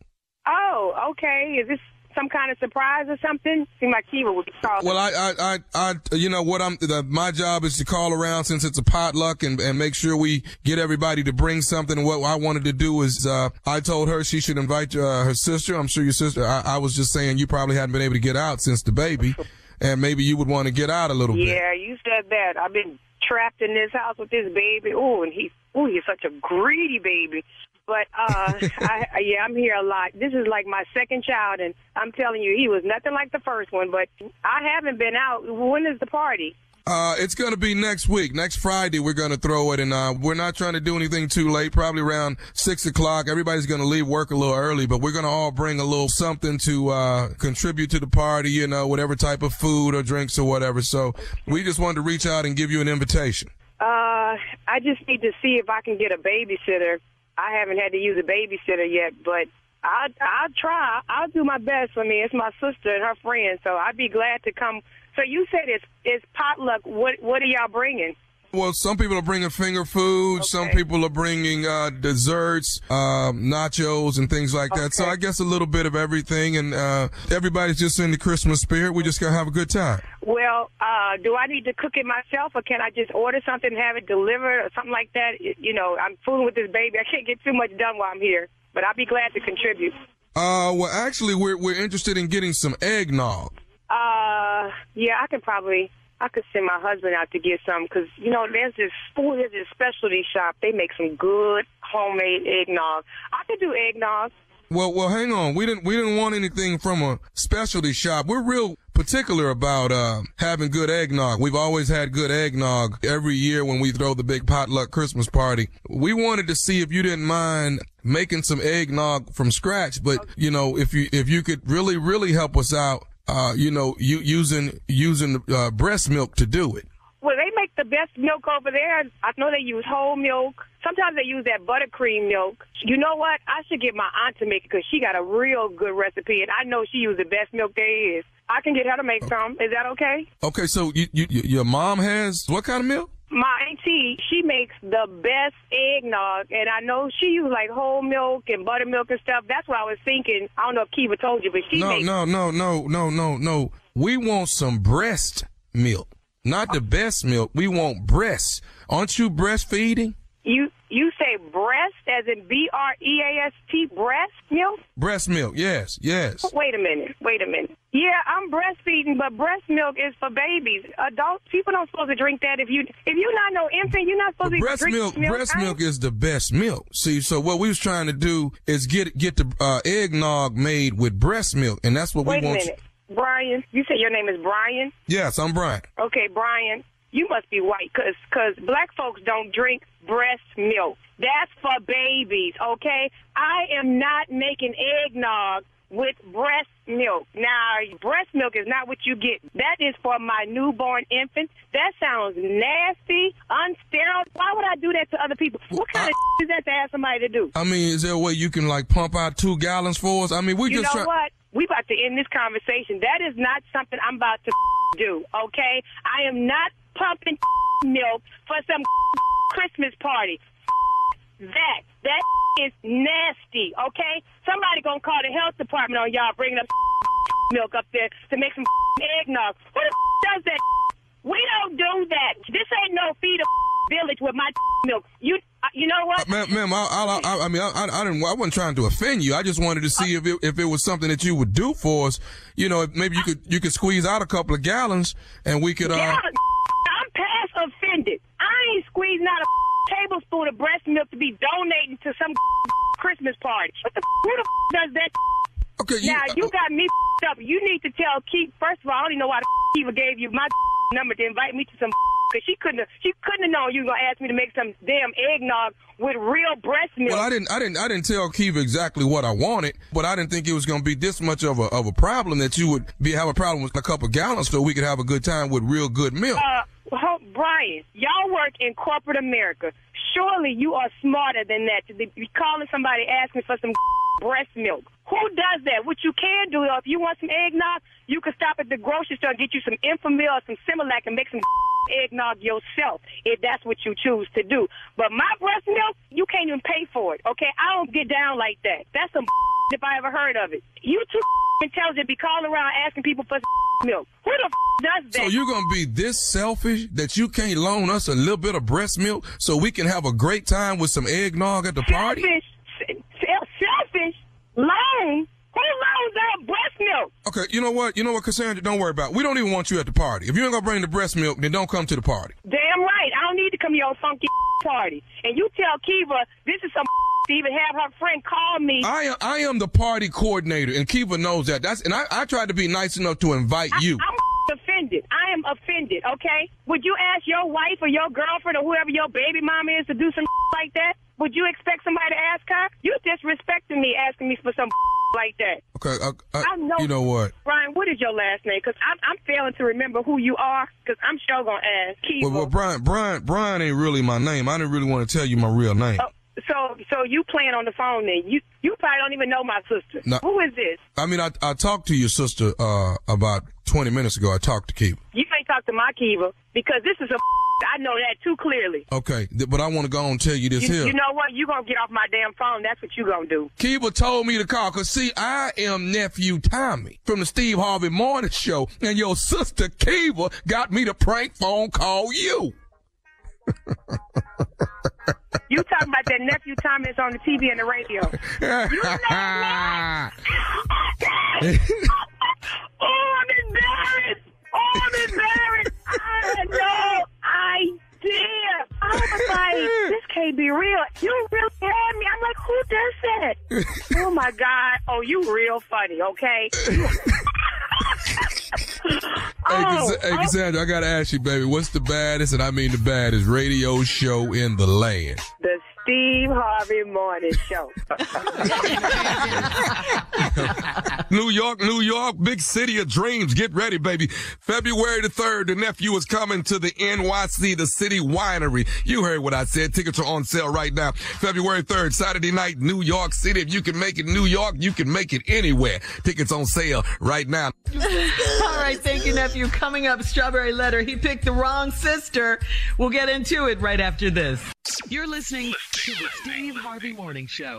Oh, okay. Is this some kind of surprise or something? Seems like Kiva would be calling. Well, I, I, I, I, you know what I'm, the, my job is to call around since it's a potluck and, and make sure we get everybody to bring something. What I wanted to do is, uh, I told her she should invite, uh, her sister. I'm sure your sister, I, I was just saying you probably hadn't been able to get out since the baby and maybe you would want to get out a little bit. Yeah, you said that. I've been trapped in this house with this baby. Oh, and he's oh, he's such a greedy baby. But uh, I, yeah, I'm here a lot. This is like my second child, and I'm telling you, he was nothing like the first one. But I haven't been out. When is the party? Uh, it's gonna be next week. Next Friday, we're gonna throw it, and uh, we're not trying to do anything too late. Probably around six o'clock. Everybody's gonna leave work a little early, but we're gonna all bring a little something to uh, contribute to the party. You know, whatever type of food or drinks or whatever. So we just wanted to reach out and give you an invitation. Uh, I just need to see if I can get a babysitter. I haven't had to use a babysitter yet, but I'll I'll try. I'll do my best. I mean, it's my sister and her friend, so I'd be glad to come. So you said it's it's potluck. What what are y'all bringing? Well, some people are bringing finger food. Some people are bringing uh, desserts, uh, nachos, and things like that. So I guess a little bit of everything, and uh, everybody's just in the Christmas spirit. We're just gonna have a good time. Well, uh, do I need to cook it myself, or can I just order something and have it delivered, or something like that? You know, I'm fooling with this baby. I can't get too much done while I'm here, but I'll be glad to contribute. Uh, well, actually, we're we're interested in getting some eggnog. Uh, yeah, I could probably. I could send my husband out to get some because you know there's this food, there's this specialty shop. They make some good homemade eggnog. I could do eggnog. Well, well, hang on. We didn't we didn't want anything from a specialty shop. We're real particular about uh, having good eggnog. We've always had good eggnog every year when we throw the big potluck Christmas party. We wanted to see if you didn't mind making some eggnog from scratch, but you know, if you if you could really really help us out, uh, you know, you using using uh, breast milk to do it. Well, they make the best milk over there. I know they use whole milk. Sometimes they use that buttercream milk. You know what? I should get my aunt to make it because she got a real good recipe, and I know she uses the best milk there is. I can get her to make some. Is that okay? Okay, so you, you- your mom has what kind of milk? My auntie, she makes the best eggnog, and I know she uses like whole milk and buttermilk and stuff. That's what I was thinking. I don't know if Kiva told you, but she no, makes. no, no, no, no, no, no. We want some breast milk, not the best milk. We want breast. Aren't you breastfeeding? You you say breast as in B R E A S T breast milk? Breast milk, yes, yes. Wait a minute. Wait a minute. Yeah, I'm breastfeeding, but breast milk is for babies. Adults, people don't supposed to drink that. If you if you're not no infant, you're not supposed to Breast drink milk, milk. breast milk is the best milk. See, so what we was trying to do is get get the uh, eggnog made with breast milk, and that's what Wait we a want. minute, Brian. You say your name is Brian? Yes, I'm Brian. Okay, Brian, you must be white because cause black folks don't drink breast milk. That's for babies, okay? I am not making eggnog with breast milk. Now, breast milk is not what you get. That is for my newborn infant. That sounds nasty, unsterile. Why would I do that to other people? What kind of is that to ask somebody to do? I mean, is there a way you can like pump out two gallons for us? I mean, we you just know try. what? We about to end this conversation. That is not something I'm about to do. Okay? I am not pumping milk for some Christmas party. That that is nasty. Okay? Somebody gonna call the health department on y'all bringing up milk up there to make some eggnog. Who the does that? We don't do that. This ain't no feed a village with my milk. You you know what? Ma'am, ma'am, I, I, I, I mean, I, I, I didn't, I wasn't trying to offend you. I just wanted to see if it, if it was something that you would do for us. You know, maybe you could, you could squeeze out a couple of gallons, and we could. Uh, Yeah, I'm past offended. I ain't squeezing out a tablespoon of breast milk to be donating to some Christmas party. What the who the does that? Okay, now you got me up. You need to tell Keith. First of all, I don't even know why the even gave you my number to invite me to some because she couldn't have, she couldn't have known you were gonna ask me to make some damn eggnog with real breast milk. well, I didn't, I didn't, I didn't tell Kiva exactly what I wanted, but I didn't think it was going to be this much of a of a problem that you would be have a problem with a couple gallons, so we could have a good time with real good milk. Uh, Brian, y'all work in corporate America. Surely you are smarter than that to be calling somebody asking for some breast milk. Who does that? What you can do, though, if you want some eggnog, you can stop at the grocery store and get you some Enfamil or some Similac and make some eggnog yourself if that's what you choose to do. But my breast milk, you can't even pay for it, okay? I don't get down like that. That's some if I ever heard of it. You too intelligent be calling around asking people for milk. Who the does that? So you're gonna be this selfish that you can't loan us a little bit of breast milk so we can have a great time with some eggnog at the party? Selfish, selfish, loan. Who loans out breast milk? Okay, you know what? You know what, Cassandra? Don't worry about it. We don't even want you at the party. If you ain't gonna bring the breast milk, then don't come to the party. Damn right. I don't need to come to your funky party. And you tell Kiva this is some to even have her friend call me. I am, I am the party coordinator, and Kiva knows that. That's and I, I tried to be nice enough to invite you. I'm. I am offended, okay? Would you ask your wife or your girlfriend or whoever your baby mama is to do some like that? Would you expect somebody to ask her? You disrespecting me asking me for some like that. Okay, uh, uh, I know. you know what? Brian, what is your last name? Because I'm, I'm failing to remember who you are. Because I'm sure gonna ask. Kiva. Well, well, Brian, Brian, Brian ain't really my name. I didn't really want to tell you my real name. Oh, so, so you playing on the phone then? You, you probably don't even know my sister. No. Who is this? I mean, I, I talked to your sister uh, about 20 minutes ago. I talked to Kiva. You ain't talk to my Kiva because this is a. I know that too clearly. Okay, but I want to go on and tell you this You, here. you know what? You're gonna get off my damn phone. That's what you're gonna do. Kiva told me to call because, see, I am nephew Tommy from the Steve Harvey Morning Show, and your sister Kiva got me to prank phone call you. You talking about that nephew Thomas on the TV and the radio? You know what? oh, I'm embarrassed. Oh, I'm embarrassed. I had no idea. I was like, this can't be real. You really had me. I'm like, who does that? oh my God. Oh, you real funny, okay? Hey, Oh, Cass- hey, Cassandra, I gotta ask you, baby, what's the baddest, and I mean the baddest, radio show in the land? the Steve Harvey Morning Show. New York, New York, big city of dreams. Get ready, baby. February the 3rd, the nephew is coming to the NYC, the city winery. You heard what I said. Tickets are on sale right now. February 3rd, Saturday night, New York City. If you can make it New York, you can make it anywhere. Tickets on sale right now. All right, thank you, nephew. Coming up, Strawberry Letter. He picked the wrong sister. We'll get into it right after this. You're listening to the Steve Harvey Morning Show.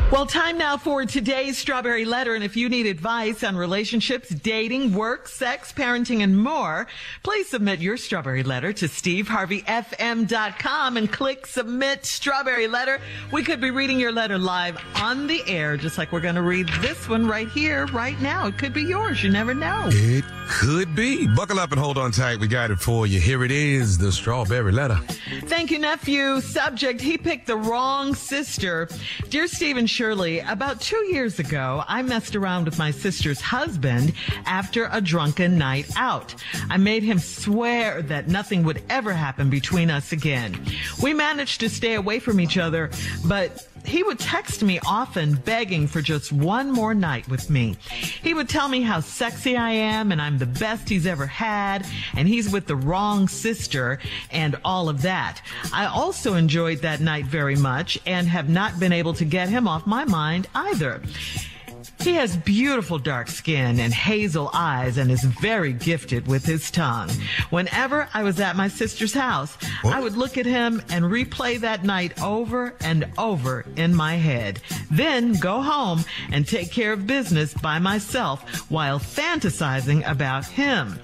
Well, time now for today's Strawberry Letter. And if you need advice on relationships, dating, work, sex, parenting, and more, please submit your Strawberry Letter to steveharveyfm.com and click Submit Strawberry Letter. We could be reading your letter live on the air, just like we're going to read this one right here, right now. It could be yours. You never know. It could be. Buckle up and hold on tight. We got it for you. Here it is, the strawberry letter. Thank you, nephew. Subject, he picked the wrong sister. Dear Steve and Shirley. About two years ago, I messed around with my sister's husband after a drunken night out. I made him swear that nothing would ever happen between us again. We managed to stay away from each other, but he would text me often begging for just one more night with me. He would tell me how sexy I am and I'm the best he's ever had and he's with the wrong sister and all of that. I also enjoyed that night very much and have not been able to get him off my mind either. He has beautiful dark skin and hazel eyes and is very gifted with his tongue. Whenever I was at my sister's house, I would look at him and replay that night over and over in my head. Then go home and take care of business by myself while fantasizing about him.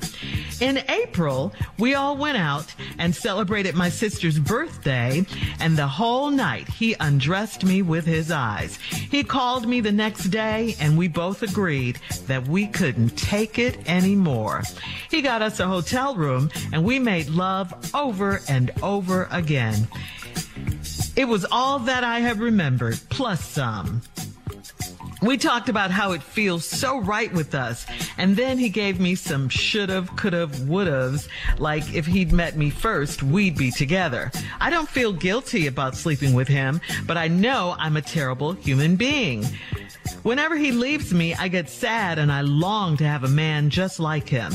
In April, we all went out and celebrated my sister's birthday, and the whole night he undressed me with his eyes. He called me the next day, and we both agreed that we couldn't take it anymore. He got us a hotel room, and we made love over and over again. It was all that I have remembered, plus some. We talked about how it feels so right with us. And then he gave me some should've, could've, would've's, like if he'd met me first, we'd be together. I don't feel guilty about sleeping with him, but I know I'm a terrible human being. Whenever he leaves me, I get sad and I long to have a man just like him.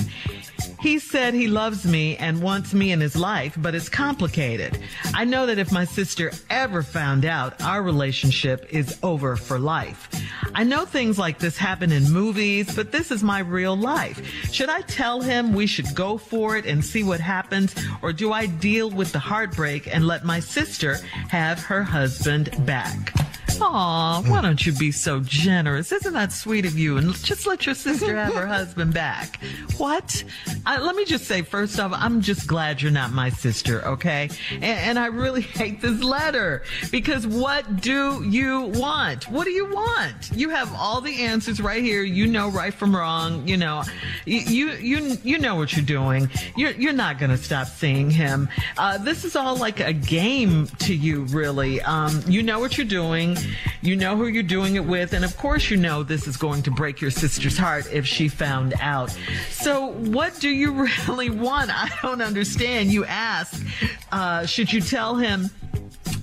He said he loves me and wants me in his life, but it's complicated. I know that if my sister ever found out, our relationship is over for life. I know things like this happen in movies, but this is my real life. Should I tell him we should go for it and see what happens, or do I deal with the heartbreak and let my sister have her husband back? Aw, why don't you be so generous? Isn't that sweet of you? And just let your sister have her husband back. What? I, let me just say, first off, I'm just glad you're not my sister, okay? And, and I really hate this letter because what do you want? What do you want? You have all the answers right here. You know right from wrong. You know, you you you know what you're doing. You're you're not gonna stop seeing him. Uh, this is all like a game to you, really. Um, you know what you're doing. You know who you're doing it with, and of course, you know this is going to break your sister's heart if she found out. So, what do you really want? I don't understand. You ask, uh, should you tell him?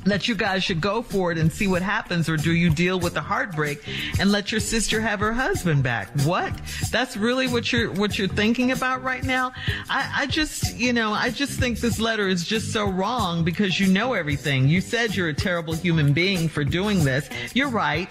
That you guys should go for it and see what happens, or do you deal with the heartbreak and let your sister have her husband back? What? That's really what you're what you're thinking about right now? I, I just, you know, I just think this letter is just so wrong because you know everything. You said you're a terrible human being for doing this. You're right.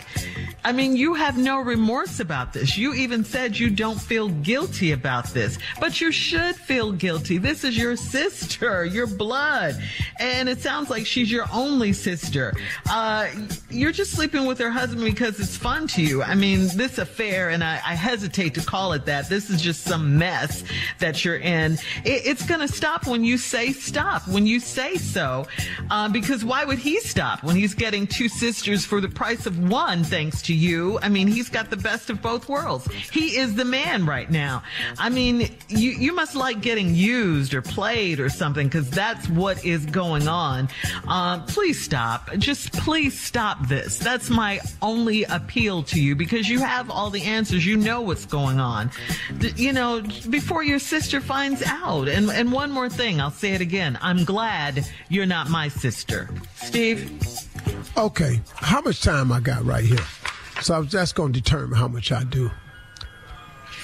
I mean, you have no remorse about this. You even said you don't feel guilty about this, but you should feel guilty. This is your sister, your blood. And it sounds like she's your only sister. Uh, you're just sleeping with her husband because it's fun to you. I mean, this affair, and I, I hesitate to call it that, this is just some mess that you're in. It, it's going to stop when you say stop, when you say so. Uh, because why would he stop when he's getting two sisters for the price of one, thanks to you? I mean, he's got the best of both worlds. He is the man right now. I mean, you, you must like getting used or played or something because that's what is going on. Uh, please stop. Just please stop this. That's my only appeal to you because you have all the answers. You know what's going on. You know, before your sister finds out. And, and one more thing, I'll say it again. I'm glad you're not my sister. Steve? Okay, how much time I got right here? So that's going to determine how much I do.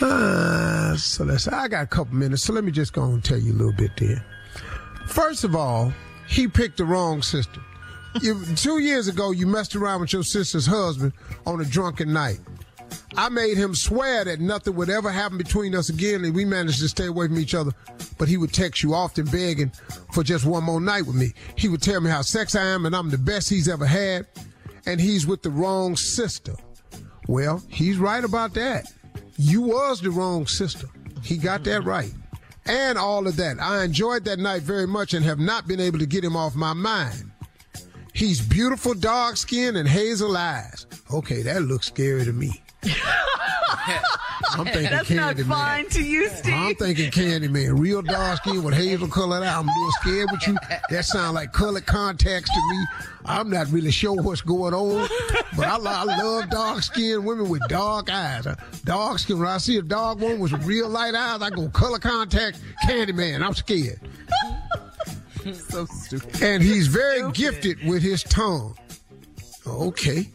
Uh, so let's. I got a couple minutes, so let me just go and tell you a little bit there. First of all, he picked the wrong sister. You, two years ago, you messed around with your sister's husband on a drunken night. I made him swear that nothing would ever happen between us again, and we managed to stay away from each other. But he would text you often begging for just one more night with me. He would tell me how sex I am and I'm the best he's ever had, and he's with the wrong sister. Well, he's right about that. You was the wrong sister. He got that right. And all of that. I enjoyed that night very much and have not been able to get him off my mind. He's beautiful, dark skin, and hazel eyes. Okay, that looks scary to me. I'm thinking That's not Candyman. fine to you, Steve. I'm thinking Candyman. Real dark skin with hazel colored eye. I'm a little scared with you. That sounds like colored contacts to me. I'm not really sure what's going on, but I, I love dark skinned women with dark eyes. Uh, Dark skin. When I see a dark woman with real light eyes, I go color contact Candyman. I'm scared. So stupid. And he's very gifted with his tongue. Okay.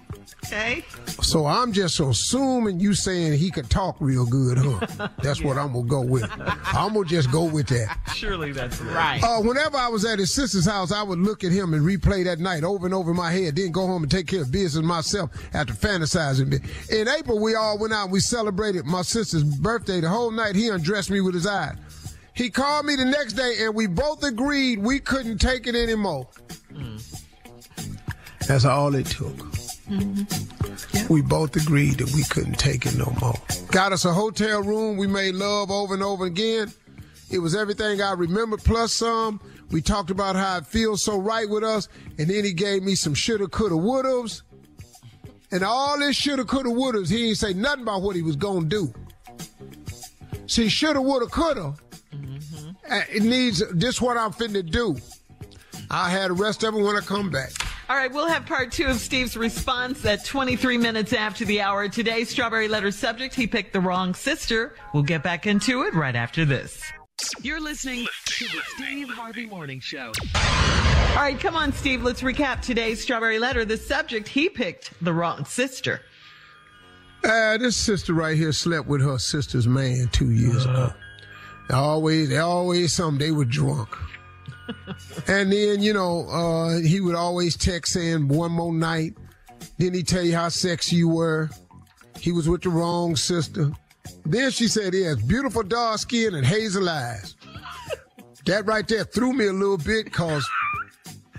Okay. So I'm just assuming you saying he could talk real good, huh? That's what I'm gonna go with. I'm gonna just go with that. Surely that's right. Uh, whenever I was at his sister's house, I would look at him and replay that night over and over in my head. Then go home and take care of business myself after fantasizing. In April, we all went out. and We celebrated my sister's birthday. The whole night, he undressed me with his eyes. He called me the next day, and we both agreed we couldn't take it anymore. That's all it took. Mm-hmm. We both agreed that we couldn't take it no more. Got us a hotel room. We made love over and over again. It was everything I remember plus some. We talked about how it feels so right with us. And then he gave me some shoulda, coulda, wouldas. And all this shoulda, coulda, wouldas, he didn't say nothing about what he was going to do. See, shoulda, woulda, coulda. Uh, It needs, this what I'm finna do. I had the rest of it when I come back. All right, we'll have part two of Steve's response at 23 minutes after the hour. Today's Strawberry Letter subject, he picked the wrong sister. We'll get back into it right after this. You're listening to the Steve Harvey Morning Show. All right, come on, Steve. Let's recap today's Strawberry Letter. The subject, he picked the wrong sister. Uh, this sister right here slept with her sister's man two years ago. They always, they always something. They were drunk. and then, you know, uh, he would always text saying one more night. Then he tell you how sexy you were. He was with the wrong sister. Then she said he has beautiful dark skin and hazel eyes. That right there threw me a little bit because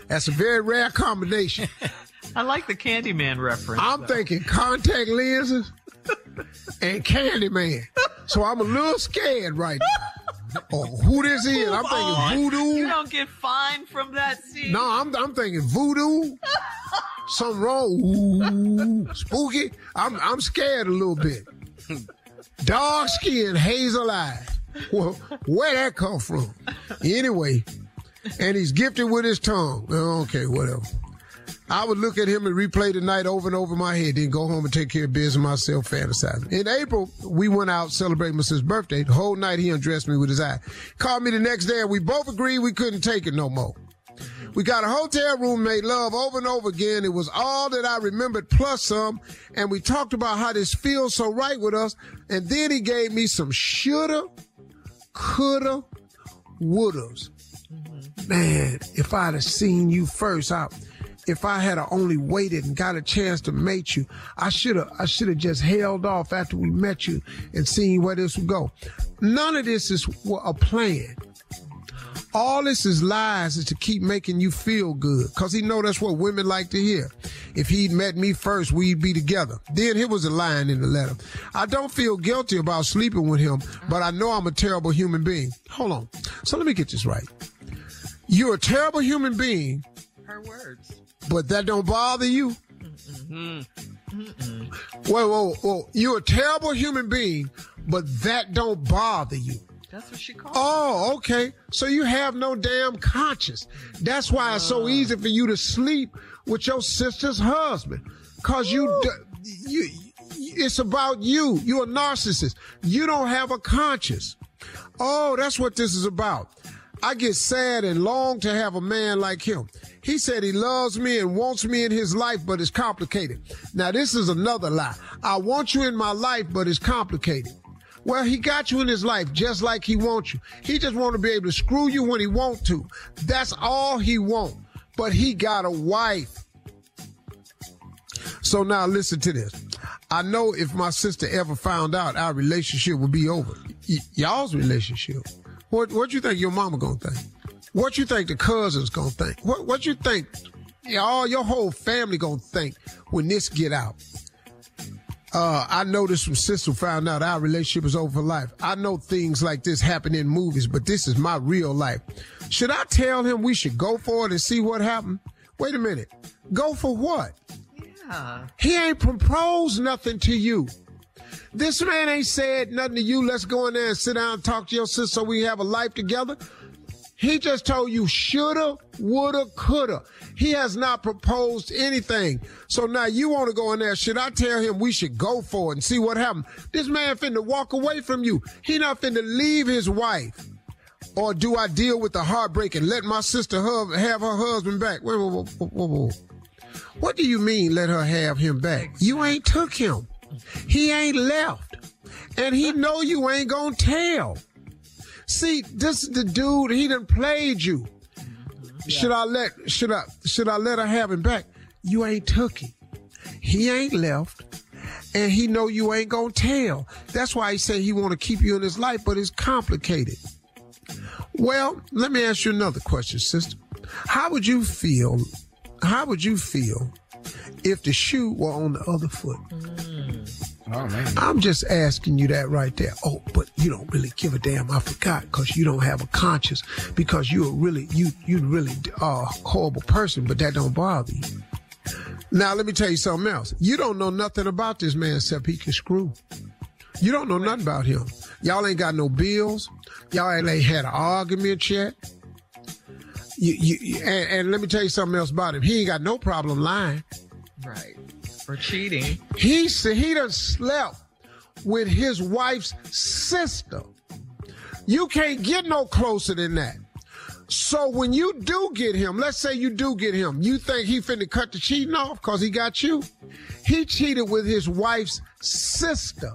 that's a very rare combination. I like the Candyman reference. I'm thinking contact lenses and Candyman. So I'm a little scared right now. Oh, who this is? I'm thinking voodoo. You don't get fined from that, Steve. No, I'm, I'm thinking voodoo. Something wrong. Ooh, spooky. I'm I'm scared a little bit. Dark skin, hazel eyes. Well, where that come from? Anyway, and he's gifted with his tongue. Okay, whatever. I would look at him and replay the night over and over in my head, then go home and take care of business myself, fantasizing. In April, we went out celebrating my sister's birthday. The whole night he undressed me with his eye. Called me the next day and we both agreed we couldn't take it no more. We got a hotel room, made love over and over again. It was all that I remembered plus some. And we talked about how this feels so right with us. And then he gave me some shoulda, coulda, wouldas. Mm-hmm. Man, if I'd have seen you first, I, if I had only waited and got a chance to mate you, I should have, I should have just held off after we met you and seen where this would go. None of this is a plan. All this is lies is to keep making you feel good. Cause he know that's what women like to hear. If he'd met me first, we'd be together. Then here was a line in the letter. I don't feel guilty about sleeping with him, but I know I'm a terrible human being. Hold on. So let me get this right. You're a terrible human being, Her words. But that don't bother you. Whoa, whoa, whoa. You're a terrible human being, but that don't bother you. That's what she called Oh, okay. So you have no damn conscience. That's why it's so uh. easy for you to sleep with your sister's husband. Cause you, you, it's about you. You're a narcissist. You don't have a conscience. Oh, that's what this is about. I get sad and long to have a man like him. He said he loves me and wants me in his life, but it's complicated. Now, this is another lie. I want you in my life, but it's complicated. Well, he got you in his life just like he wants you. He just want to be able to screw you when he want to. That's all he want. But he got a wife. So now listen to this. I know if my sister ever found out, our relationship would be over. Y- y'all's relationship. What what you think your mama gonna think? What you think the cousins gonna think? What what you think all your whole family gonna think when this get out? Uh, I know this from sister found out our relationship is over for life. I know things like this happen in movies, but this is my real life. Should I tell him we should go for it and see what happened? Wait a minute. Go for what? Yeah. He ain't proposed nothing to you. This man ain't said nothing to you. Let's go in there and sit down and talk to your sister so we have a life together. He just told you shoulda, woulda, coulda. He has not proposed anything. So now you want to go in there. Should I tell him we should go for it and see what happens? This man finna walk away from you. He not finna leave his wife. Or do I deal with the heartbreak and let my sister have her husband back? Wait, wait, wait, wait, wait. What do you mean let her have him back? You ain't took him. He ain't left. And he know you ain't gonna tell. See, this is the dude, he done played you. Should I let should I should I let her have him back? You ain't took him. He ain't left. And he know you ain't gonna tell. That's why he say he wanna keep you in his life, but it's complicated. Well, let me ask you another question, sister. How would you feel? How would you feel if the shoe were on the other foot? Mm. Oh. I'm just asking you that right there. Oh, but you don't really give a damn. I forgot because you don't have a conscience because you're really you you really a horrible person. But that don't bother you. Now let me tell you something else. You don't know nothing about this man except he can screw. You don't know nothing about him. Y'all ain't got no bills. Y'all ain't had an argument yet. You, you, and, and let me tell you something else about him. He ain't got no problem lying. Right. For cheating. He said he done slept with his wife's sister. You can't get no closer than that. So when you do get him, let's say you do get him, you think he finna cut the cheating off because he got you? He cheated with his wife's sister.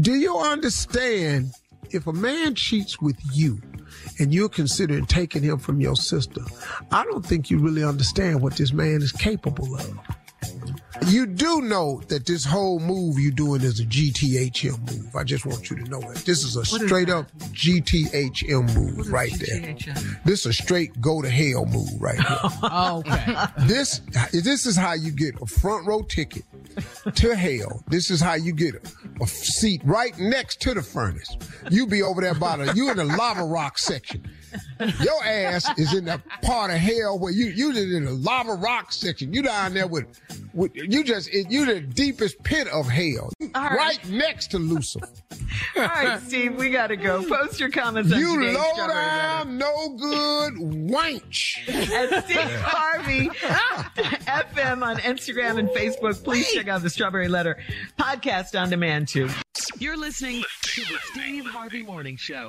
Do you understand if a man cheats with you and you're considering taking him from your sister, I don't think you really understand what this man is capable of. You do know that this whole move you're doing is a GTHM move. I just want you to know that. This is a What is straight up GTHM move right there. This is a straight go to hell move right here. Oh, okay. this this is how you get a front row ticket to hell. This is how you get a, a seat right next to the furnace. You be over there by the you in the lava rock section. Your ass is in the part of hell where you you in the lava rock section. You down there with, with you just you the deepest pit of hell, All right. right. next to Lucifer. All right, Steve, we got to go. Post your comments on You today's low down, no good wench. at Steve Harvey FM on Instagram and Facebook. Please check out the Strawberry Letter podcast on demand too. You're listening to the Steve Harvey Morning Show.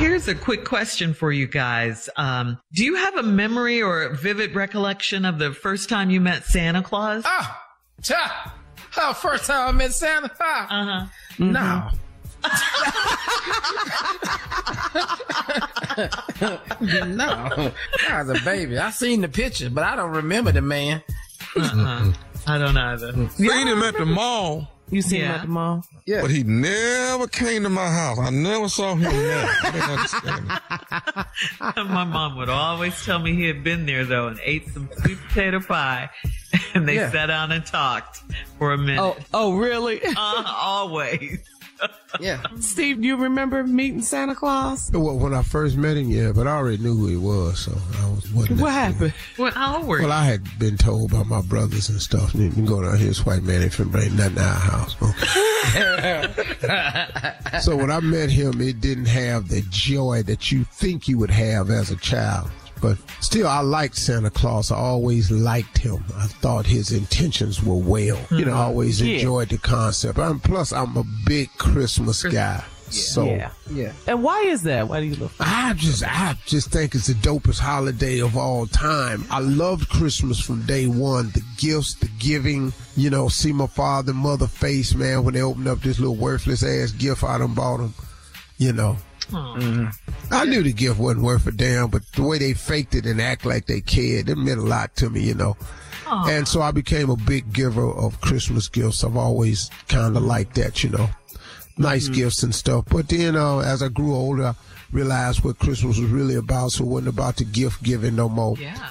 Here's a quick question for you guys. Um, do you have a memory or a vivid recollection of the first time you met Santa Claus? Ah, cha. Oh, first time I met Santa. Ah. Uh-huh. No. no, I was a baby. I seen the picture, but I don't remember the man. Uh-uh. I don't either. Seen him at the mall. You seen him Yeah. at the mall? Yeah. But he never came to my house. I never saw him there. I didn't understand it. My mom would always tell me he had been there though and ate some sweet potato pie, and they Yeah. sat down and talked for a minute. Oh, oh, really? Uh, always. Yeah. Steve, do you remember meeting Santa Claus? Well, when I first met him, yeah, but I already knew who he was, so I was wasn't. What happened? Well, how old were Well. I had been told by my brothers and stuff. You can go down here, this white man ain't finna bring nothing to our house. So when I met him, it didn't have the joy that you think you would have as a child. But still, I liked Santa Claus. I always liked him. I thought his intentions were well. You know, I hmm. always Yeah. enjoyed the concept. And plus, I'm a big Christmas guy. So yeah. Yeah. And why is that? Why do you look? I just I just think it's the dopest holiday of all time. I loved Christmas from day one. The gifts, the giving, you know, see my father mother face, man, when they opened up this little worthless ass gift I done bought them. You know. I knew the gift wasn't worth a damn, but the way they faked it and act like they cared, it meant a lot to me, you know. And so I became a big giver of Christmas gifts. I've always kind of liked that, you know. Nice gifts and stuff. But then uh, as I grew older, I realized what Christmas was really about. So it wasn't about the gift giving no more. Yeah.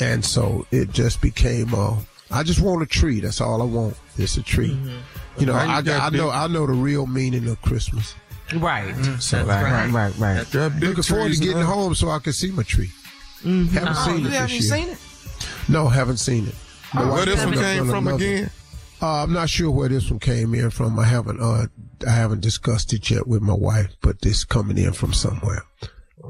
And so it just became, uh, I just want a tree. That's all I want. It's a tree. You know, Right, I, got I know I know the real meaning of Christmas. Right. So right, right, right. Got big looking forward to getting now. home so I can see my tree. Mm-hmm. Haven't Oh, seen you it haven't this year. seen it? No, haven't seen it. My Where this one came from love again? Uh, I'm not sure where this one came in from. I haven't uh, I haven't discussed it yet with my wife, but this coming in from somewhere.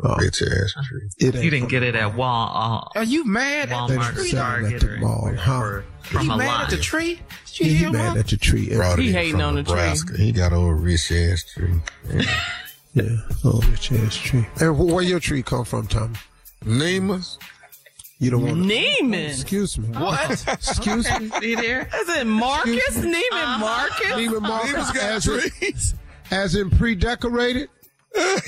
Uh, Bitch ass tree. it You didn't get it at Wal. Are you mad at the tree? selling Target, at the mall, huh? or You from a mad lot. at the tree? Did you Yeah, he mad him? at the tree. Brought He hating from on the tree. He got old rich ass tree. Yeah. Yeah, oh, rich ass tree. And where your tree come from, Tommy? Nemus. You don't want to. Neiman. Excuse me. What? Excuse me. See there? Is it Marcus? Neiman Marcus? Neiman Marcus Nemus got as in, trees. as in pre-decorated. Uh,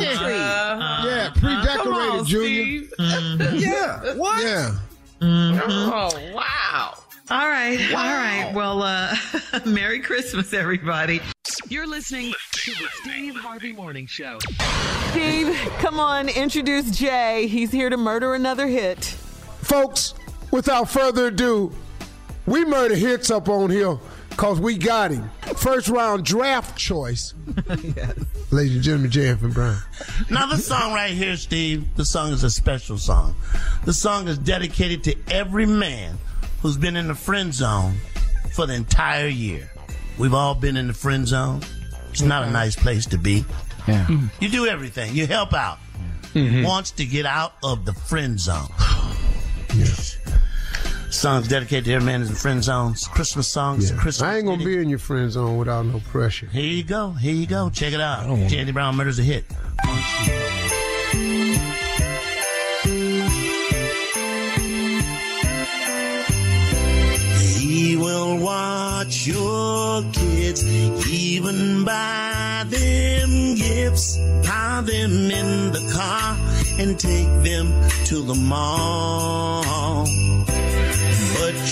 yeah, uh, pre-decorated, Junior. Mm-hmm. Yeah. What? Yeah. Mm-hmm. Oh, wow. All right. All right. Well, uh, Merry Christmas, everybody. You're listening to the Steve Harvey Morning Show. Steve, come on, introduce Jay. He's here to murder another hit. Folks, without further ado, we murder hits up on here because we got him. First round draft choice. yes. Ladies and gentlemen, Jay and Brown. Now, this song right here, Steve, the song is a special song. The song is dedicated to every man who's been in the friend zone for the entire year. We've all been in the friend zone. It's not a nice place to be. Yeah. You mm-hmm. do everything, you help out. Mm-hmm. Wants to get out of the friend zone. Song's dedicated to every man who's in the friend zone. It's a Christmas songs, It's a Christmas. I ain't gonna be in your friend zone without no pressure. Here you go. Here you go. Check it out. Jandy Brown murders a hit. He will watch your kids, even buy them gifts, pile them in the car, and take them to the mall.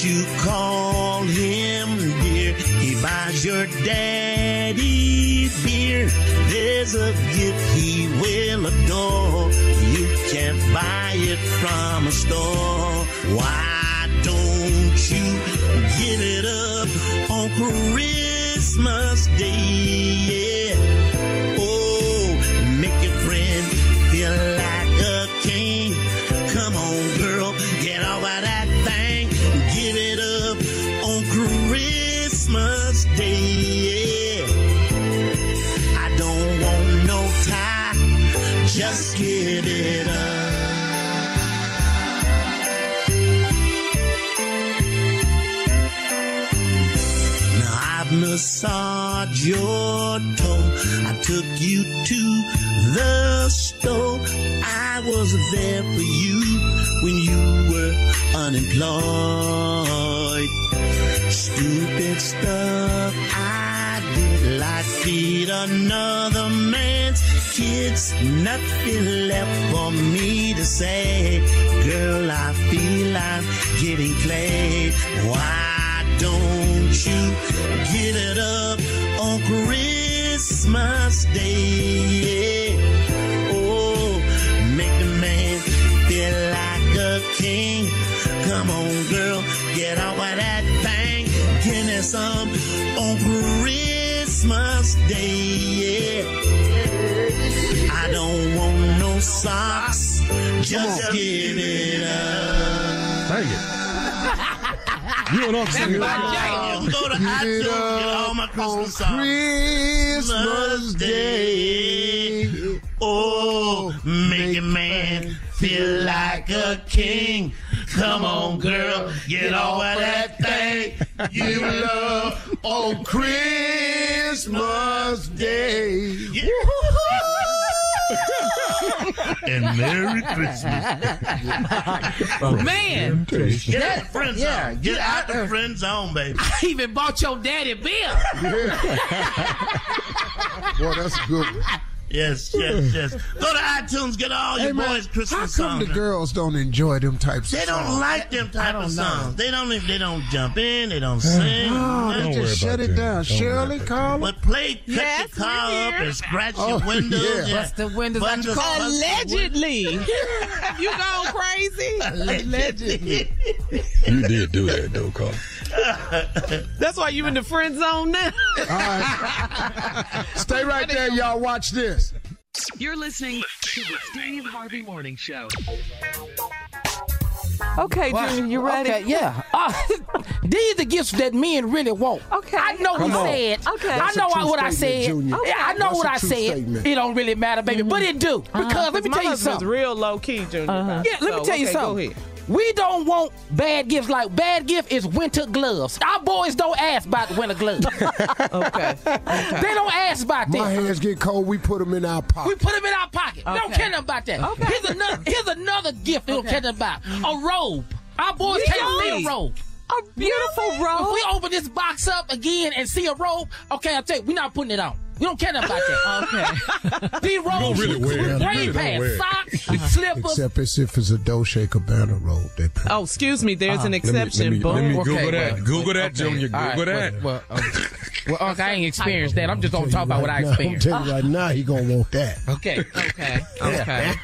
You call him dear, he buys your daddy beer. There's a gift he will adore. You can't buy it from a store. Why don't you give it up on Christmas Day? Your toe. I took you to the store. I was there for you when you were unemployed. Stupid stuff I did like feed another man's kids. Nothing left for me to say. Girl, I feel I'm getting played. Why don't you get it up on Christmas Day. Oh, make the man feel like a king. Come on, girl, get out of that thing. Give me some on Christmas Day. I don't want no socks. Just give it You and Uncle That's my jam. Go to iTunes, get all my Christmas songs. Christmas Day. Oh, oh make a man feel like a king. Come on, girl, get all of that thing you love on Christmas Day. and Merry Christmas. Man, Get out that- the friend yeah, zone. get Get out out the friend zone, baby. I even bought your daddy beer. Boy, that's good one. Yes, yes, mm. yes. Go to iTunes, get all your Hey, man, boys' Christmas songs. how come songs. the girls don't enjoy them types They of don't songs? like them type don't of know. songs. They don't. They don't jump in. They don't sing. Oh, they just shut it down. Shirley, call But play, cut Yes, your car we're up and scratch Oh, your windows. yeah. yeah. Bust the windows out your Bust- car. bust Allegedly. you going crazy? Allegedly. You did do that, though, Carl. That's why you in the friend zone now. All right. Stay right there, y'all. Watch this. You're listening to the Steve Harvey Morning Show. Okay, Junior, you ready? Okay, yeah. Uh, these are the gifts that men really want. Okay. I know Come he on. said. Okay. I know what I said. Junior. Yeah, I know That's what I said. statement. It don't really matter, baby, but it do. Because let me tell you something. real low key, Junior. Uh-huh. Yeah, let me tell you okay, Go something. Ahead. We don't want bad gifts like bad gift is winter gloves. Our boys don't ask about winter gloves. Okay. they don't ask about My hands get cold. We put them in our pocket. We put them in our pocket. We don't care nothing about that. Okay. Here's another here's another gift we don't care nothing about. A robe. Our boys can't see a robe. A beautiful If robe. we open this box up again and see a robe, okay, I'll tell you, we're not putting it on. We don't care nothing about that. Okay. These robes, really with wear it. You really don't wear pants, it. socks, slippers. Except as if it's a Dolce Gabbana robe. They put. Oh, excuse me. There's an Let me, let exception. me, let me Okay, Google that. well, Google that, okay. Junior. Google right, that. Well, well, um, well, Uncle, I ain't experienced that. I'm just gonna talk about what I experienced. I'm experienced. telling you right now, he gonna want that. Okay. Okay. Okay.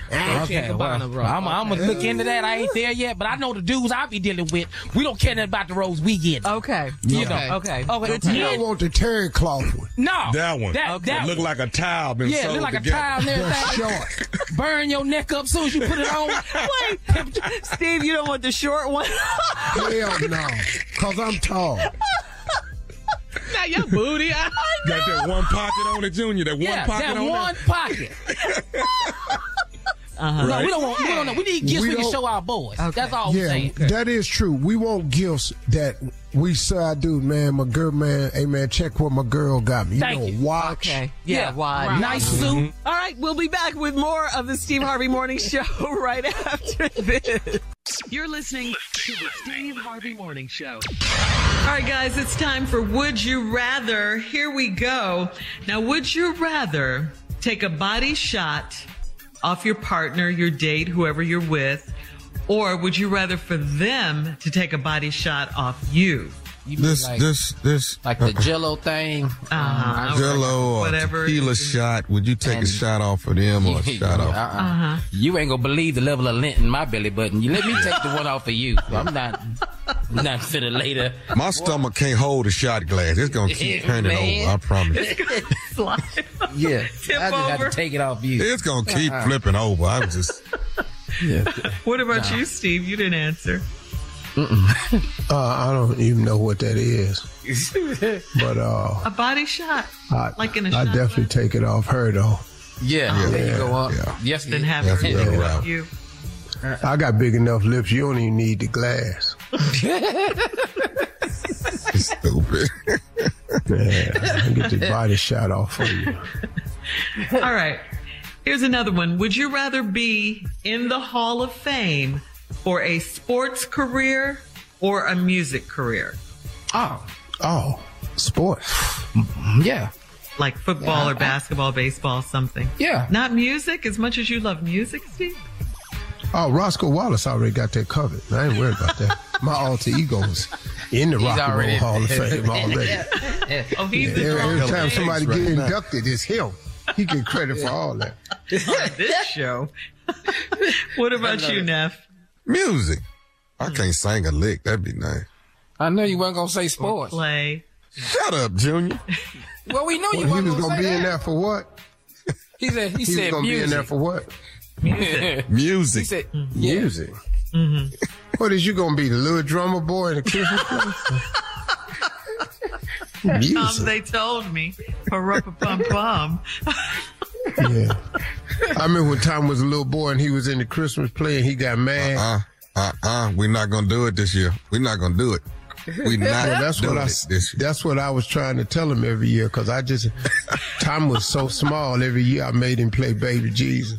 Okay, well, I'm, I'm gonna look into that. I ain't there yet, but I know the dudes I be dealing with. We don't care nothing about the robes we get. Okay. You know. Okay. Okay. Good You don't want the terry cloth one. No. That one. That, It that look like a towel been yeah, sewed look like together. a towel and everything. Short. Burn your neck up soon as you put it on. Wait, Steve, you don't want the short one? Hell no. Cause I'm tall. Now your booty. I Got that one pocket on it, Junior. That one yeah, pocket that on one pocket. Uh-huh. No, we don't want. We don't know. We need gifts We we, can show our boys. That's all we're Yeah, saying. that is true. We want gifts that we say, I do, man. My girl, man. Hey, man, check what my girl got me. You Thank know, you. watch. Okay. Yeah, wide. Nice mm-hmm. suit. All right, we'll be back with more of the Steve Harvey Morning Show right after this. You're listening to the Steve Harvey Morning Show. All right, guys, it's time for Would You Rather. Here we go. Now, would you rather take a body shot off your partner, your date, whoever you're with, or would you rather for them to take a body shot off you? You This, like, this, this. like the Jello thing. Uh-huh. Jello or Whatever. tequila shot. Would you take a shot off of them or a shot off? Uh-uh. Uh-huh. You ain't gonna believe the level of lint in my belly button. You let me take the one off of you. I'm not, I'm not finna later. My stomach can't hold a shot glass. It's gonna keep turning man. over. I promise. Slide. Yeah, Tip I just got over. to take it off you. It's gonna keep Uh-uh. flipping over. I'm just. What about you, Steve? You didn't answer. Uh, I don't even know what that is. But uh, A body shot. I, Like in a I shot definitely take it off her though. Yeah, Yeah, there you yeah, go up. yeah. Yes, Then have That's her a take it route. off you. I got big enough lips. You don't even need the glass. Stupid. Yeah, I get the body shot off for you. All right. Here's another one. Would you rather be in the Hall of Fame for a sports career or a music career? Oh, Oh, sports. Mm-hmm. yeah, Like football or basketball, baseball, something. yeah. Not music as much as you love music, Steve? Oh, Roscoe Wallace already got that covered. I ain't worried about that. my alter ego's in the He's Rock and Roll Hall of Fame already. Oh, he's every, the every Hall time somebody Right get now. inducted, it's him. He get credit for all that. on this show. what about you, Neff? Music. I hmm. can't sing a lick. That'd be nice. I know you weren't gonna say sports. Play. Shut up, Junior. Well, we know you Well, he weren't was gonna, gonna say be that. in there for what? He said. He, said. He was said gonna music. be in there for what? he Music. said yeah. Music. What is you gonna be, the little drummer boy in the Christmas play? Um, Music. they told me. Pum pum. Yeah. I remember when Tom was a little boy and he was in the Christmas play and he got mad. Uh, uh, uh. We're not gonna do it this year. We're not gonna do it. We not. Well, that's what I. this. That's what I was trying to tell him every year because I just Tom was so small. Every year I made him play Baby Jesus.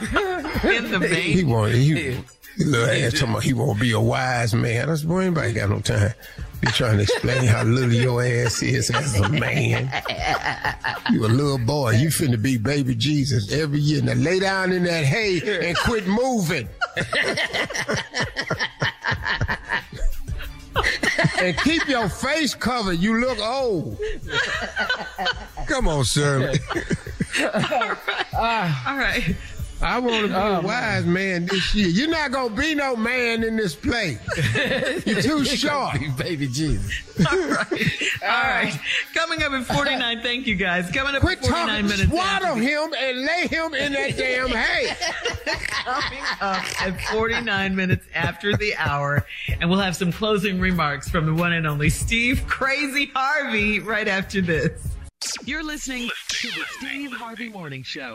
In the He vein. wanted he, he little ass talking about he won't be a wise man. I said, boy, anybody got no time. Be trying to explain how little your ass is as a man. You a little boy. You finna be baby Jesus every year. Now lay down in that hay and quit moving. and keep your face covered. You look old. Come on, Shirley. All right. I want to be oh, a wise man this year. You're not gonna be no man in this play. You're too short. baby Jesus. All right. All right. Coming up at 49. Thank you, guys. Coming up Quit at 49 talking. minutes. Swaddle him and lay him in that damn hay. coming up at 49 minutes after the hour. And we'll have some closing remarks from the one and only Steve Crazy Harvey right after this. You're listening to the Steve Harvey Morning Show.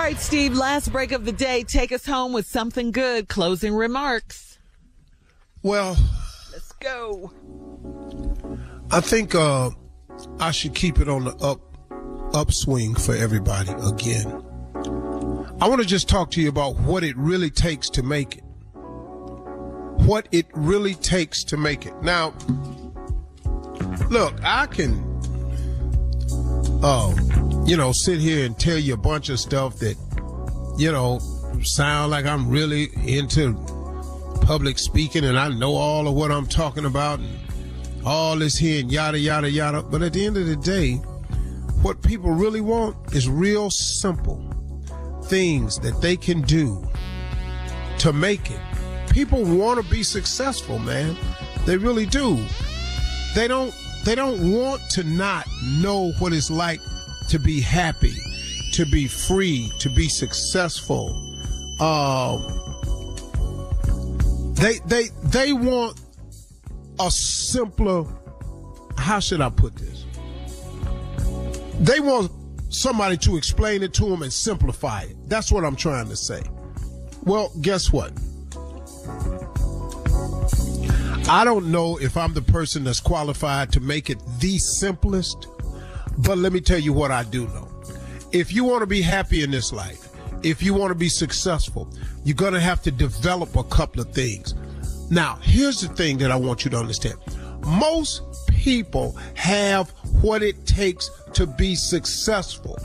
All right, Steve, last break of the day. Take us home with something good. Closing remarks. Well, Let's go. I think uh, I should keep it on the up upswing for everybody again. I want to just talk to you about what it really takes to make it. What it really takes to make it. Now, look, I can, uh, you know, sit here and tell you a bunch of stuff that, you know, sound like I'm really into public speaking and I know all of what I'm talking about and all this here and yada, yada, yada. But at the end of the day, what people really want is real simple things that they can do to make it. People want to be successful, man. They really do. They don't they don't want to not know what it's like to be happy, to be free, to be successful. Um they they they want a simpler how should I put this? They want somebody to explain it to them and simplify it. That's what I'm trying to say. Well, guess what? I don't know if I'm the person that's qualified to make it the simplest, but let me tell you what I do know. If you want to be happy in this life, if you want to be successful, you're going to have to develop a couple of things. Now, here's the thing that I want you to understand. Most people have what it takes to be successful.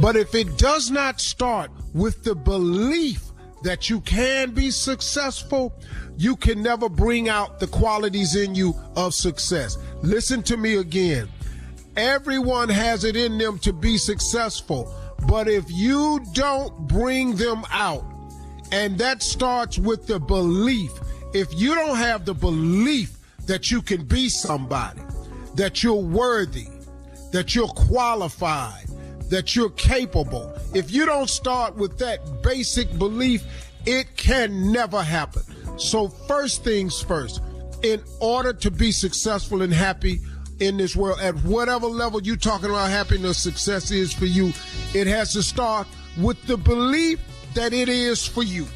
But if it does not start with the belief that you can be successful, you can never bring out the qualities in you of success. Listen to me again. Everyone has it in them to be successful, but if you don't bring them out, and that starts with the belief if you don't have the belief that you can be somebody, that you're worthy, that you're qualified, that you're capable, if you don't start with that basic belief, it can never happen. So, first things first, in order to be successful and happy in this world, at whatever level you're talking about happiness, success is for you, it has to start with the belief that it is for you.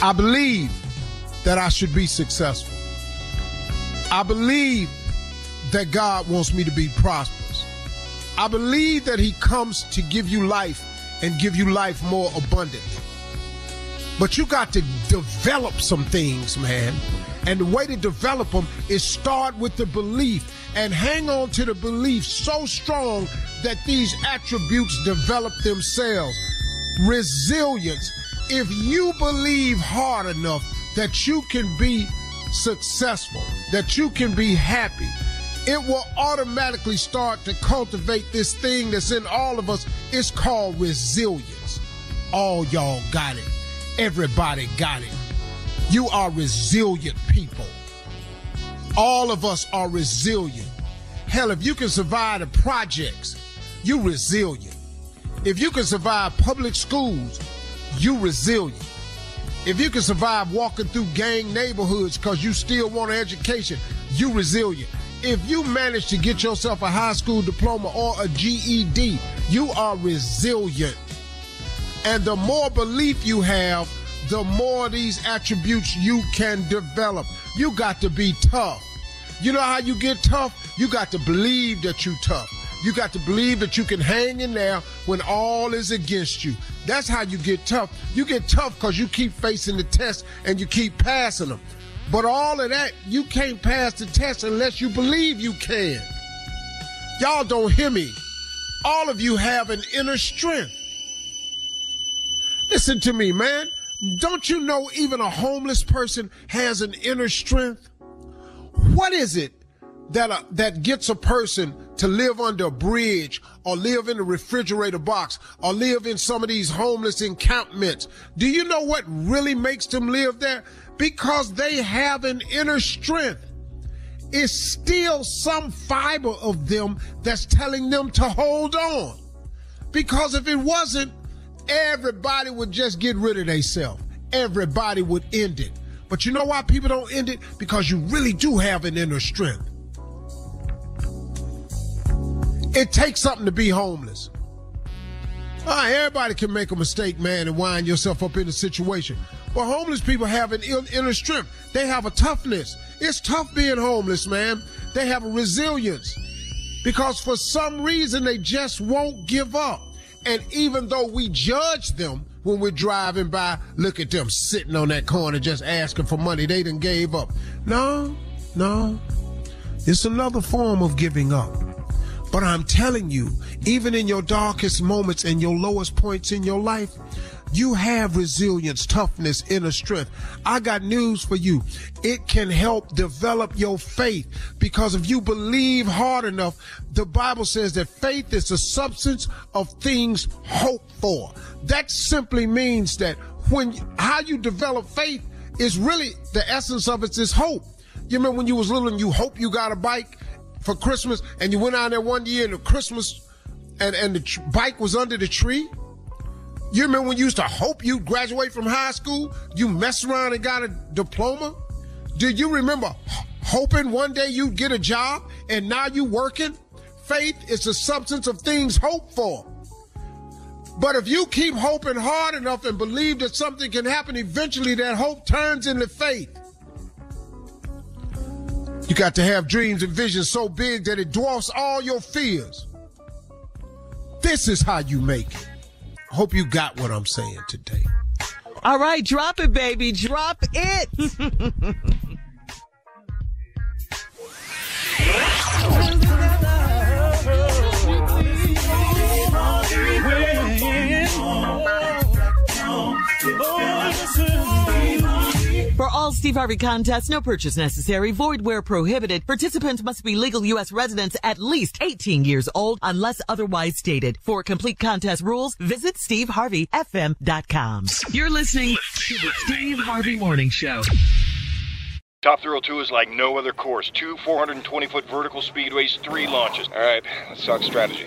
I believe that I should be successful. I believe that God wants me to be prosperous. I believe that He comes to give you life and give you life more abundantly. But you got to develop some things, man. And the way to develop them is start with the belief and hang on to the belief so strong that these attributes develop themselves. Resilience. If you believe hard enough that you can be successful, that you can be happy, it will automatically start to cultivate this thing that's in all of us. It's called resilience. All y'all got it. Everybody got it. You are resilient people. All of us are resilient. Hell, if you can survive the projects, you resilient. If you can survive public schools, you resilient. If you can survive walking through gang neighborhoods because you still want an education, you resilient. If you manage to get yourself a high school diploma or a GED, you are resilient. And the more belief you have, the more these attributes you can develop. You got to be tough. You know how you get tough? You got to believe that you tough. You got to believe that you can hang in there when all is against you. That's how you get tough. You get tough because you keep facing the test and you keep passing them. But all of that, you can't pass the test unless you believe you can. Y'all don't hear me. All of you have an inner strength. Listen to me, man. Don't you know even a homeless person has an inner strength? What is it that uh, that gets a person to live under a bridge or live in a refrigerator box or live in some of these homeless encampments? Do you know what really makes them live there? Because they have an inner strength. It's still some fiber of them that's telling them to hold on. Because if it wasn't, everybody would just get rid of themselves. Everybody would end it. But you know why people don't end it? Because you really do have an inner strength. It takes something to be homeless. All right, everybody can make a mistake, man, and wind yourself up in a situation. But homeless people have an inner strength. They have a toughness. It's tough being homeless, man. They have a resilience because for some reason they just won't give up. And even though we judge them when we're driving by, look at them sitting on that corner just asking for money. They done gave up. No, no. It's another form of giving up. But I'm telling you, even in your darkest moments and your lowest points in your life, you have resilience, toughness, inner strength. I got news for you. It can help develop your faith because if you believe hard enough, the Bible says that faith is the substance of things hoped for. That simply means that when how you develop faith is really the essence of it is hope. You remember when you was little and you hope you got a bike for Christmas and you went out there one year and the Christmas and, and the bike was under the tree? You remember when you used to hope you'd graduate from high school? You messed around and got a diploma? Do you remember hoping one day you'd get a job and now you working? Faith is the substance of things hoped for. But if you keep hoping hard enough and believe that something can happen, eventually that hope turns into faith. You got to have dreams and visions so big that it dwarfs all your fears. This is how you make it. Hope you got what I'm saying today. All right, drop it, baby. Drop it. For all Steve Harvey contest. No purchase necessary. Void where prohibited. Participants must be legal U.S. residents at least 18 years old unless otherwise stated. For complete contest rules, visit steveharveyfm.com. You're listening to the Steve Harvey Morning Show. Top Thrill 2 is like no other course. Two 420 foot vertical speedways, three launches. All right, let's talk strategy.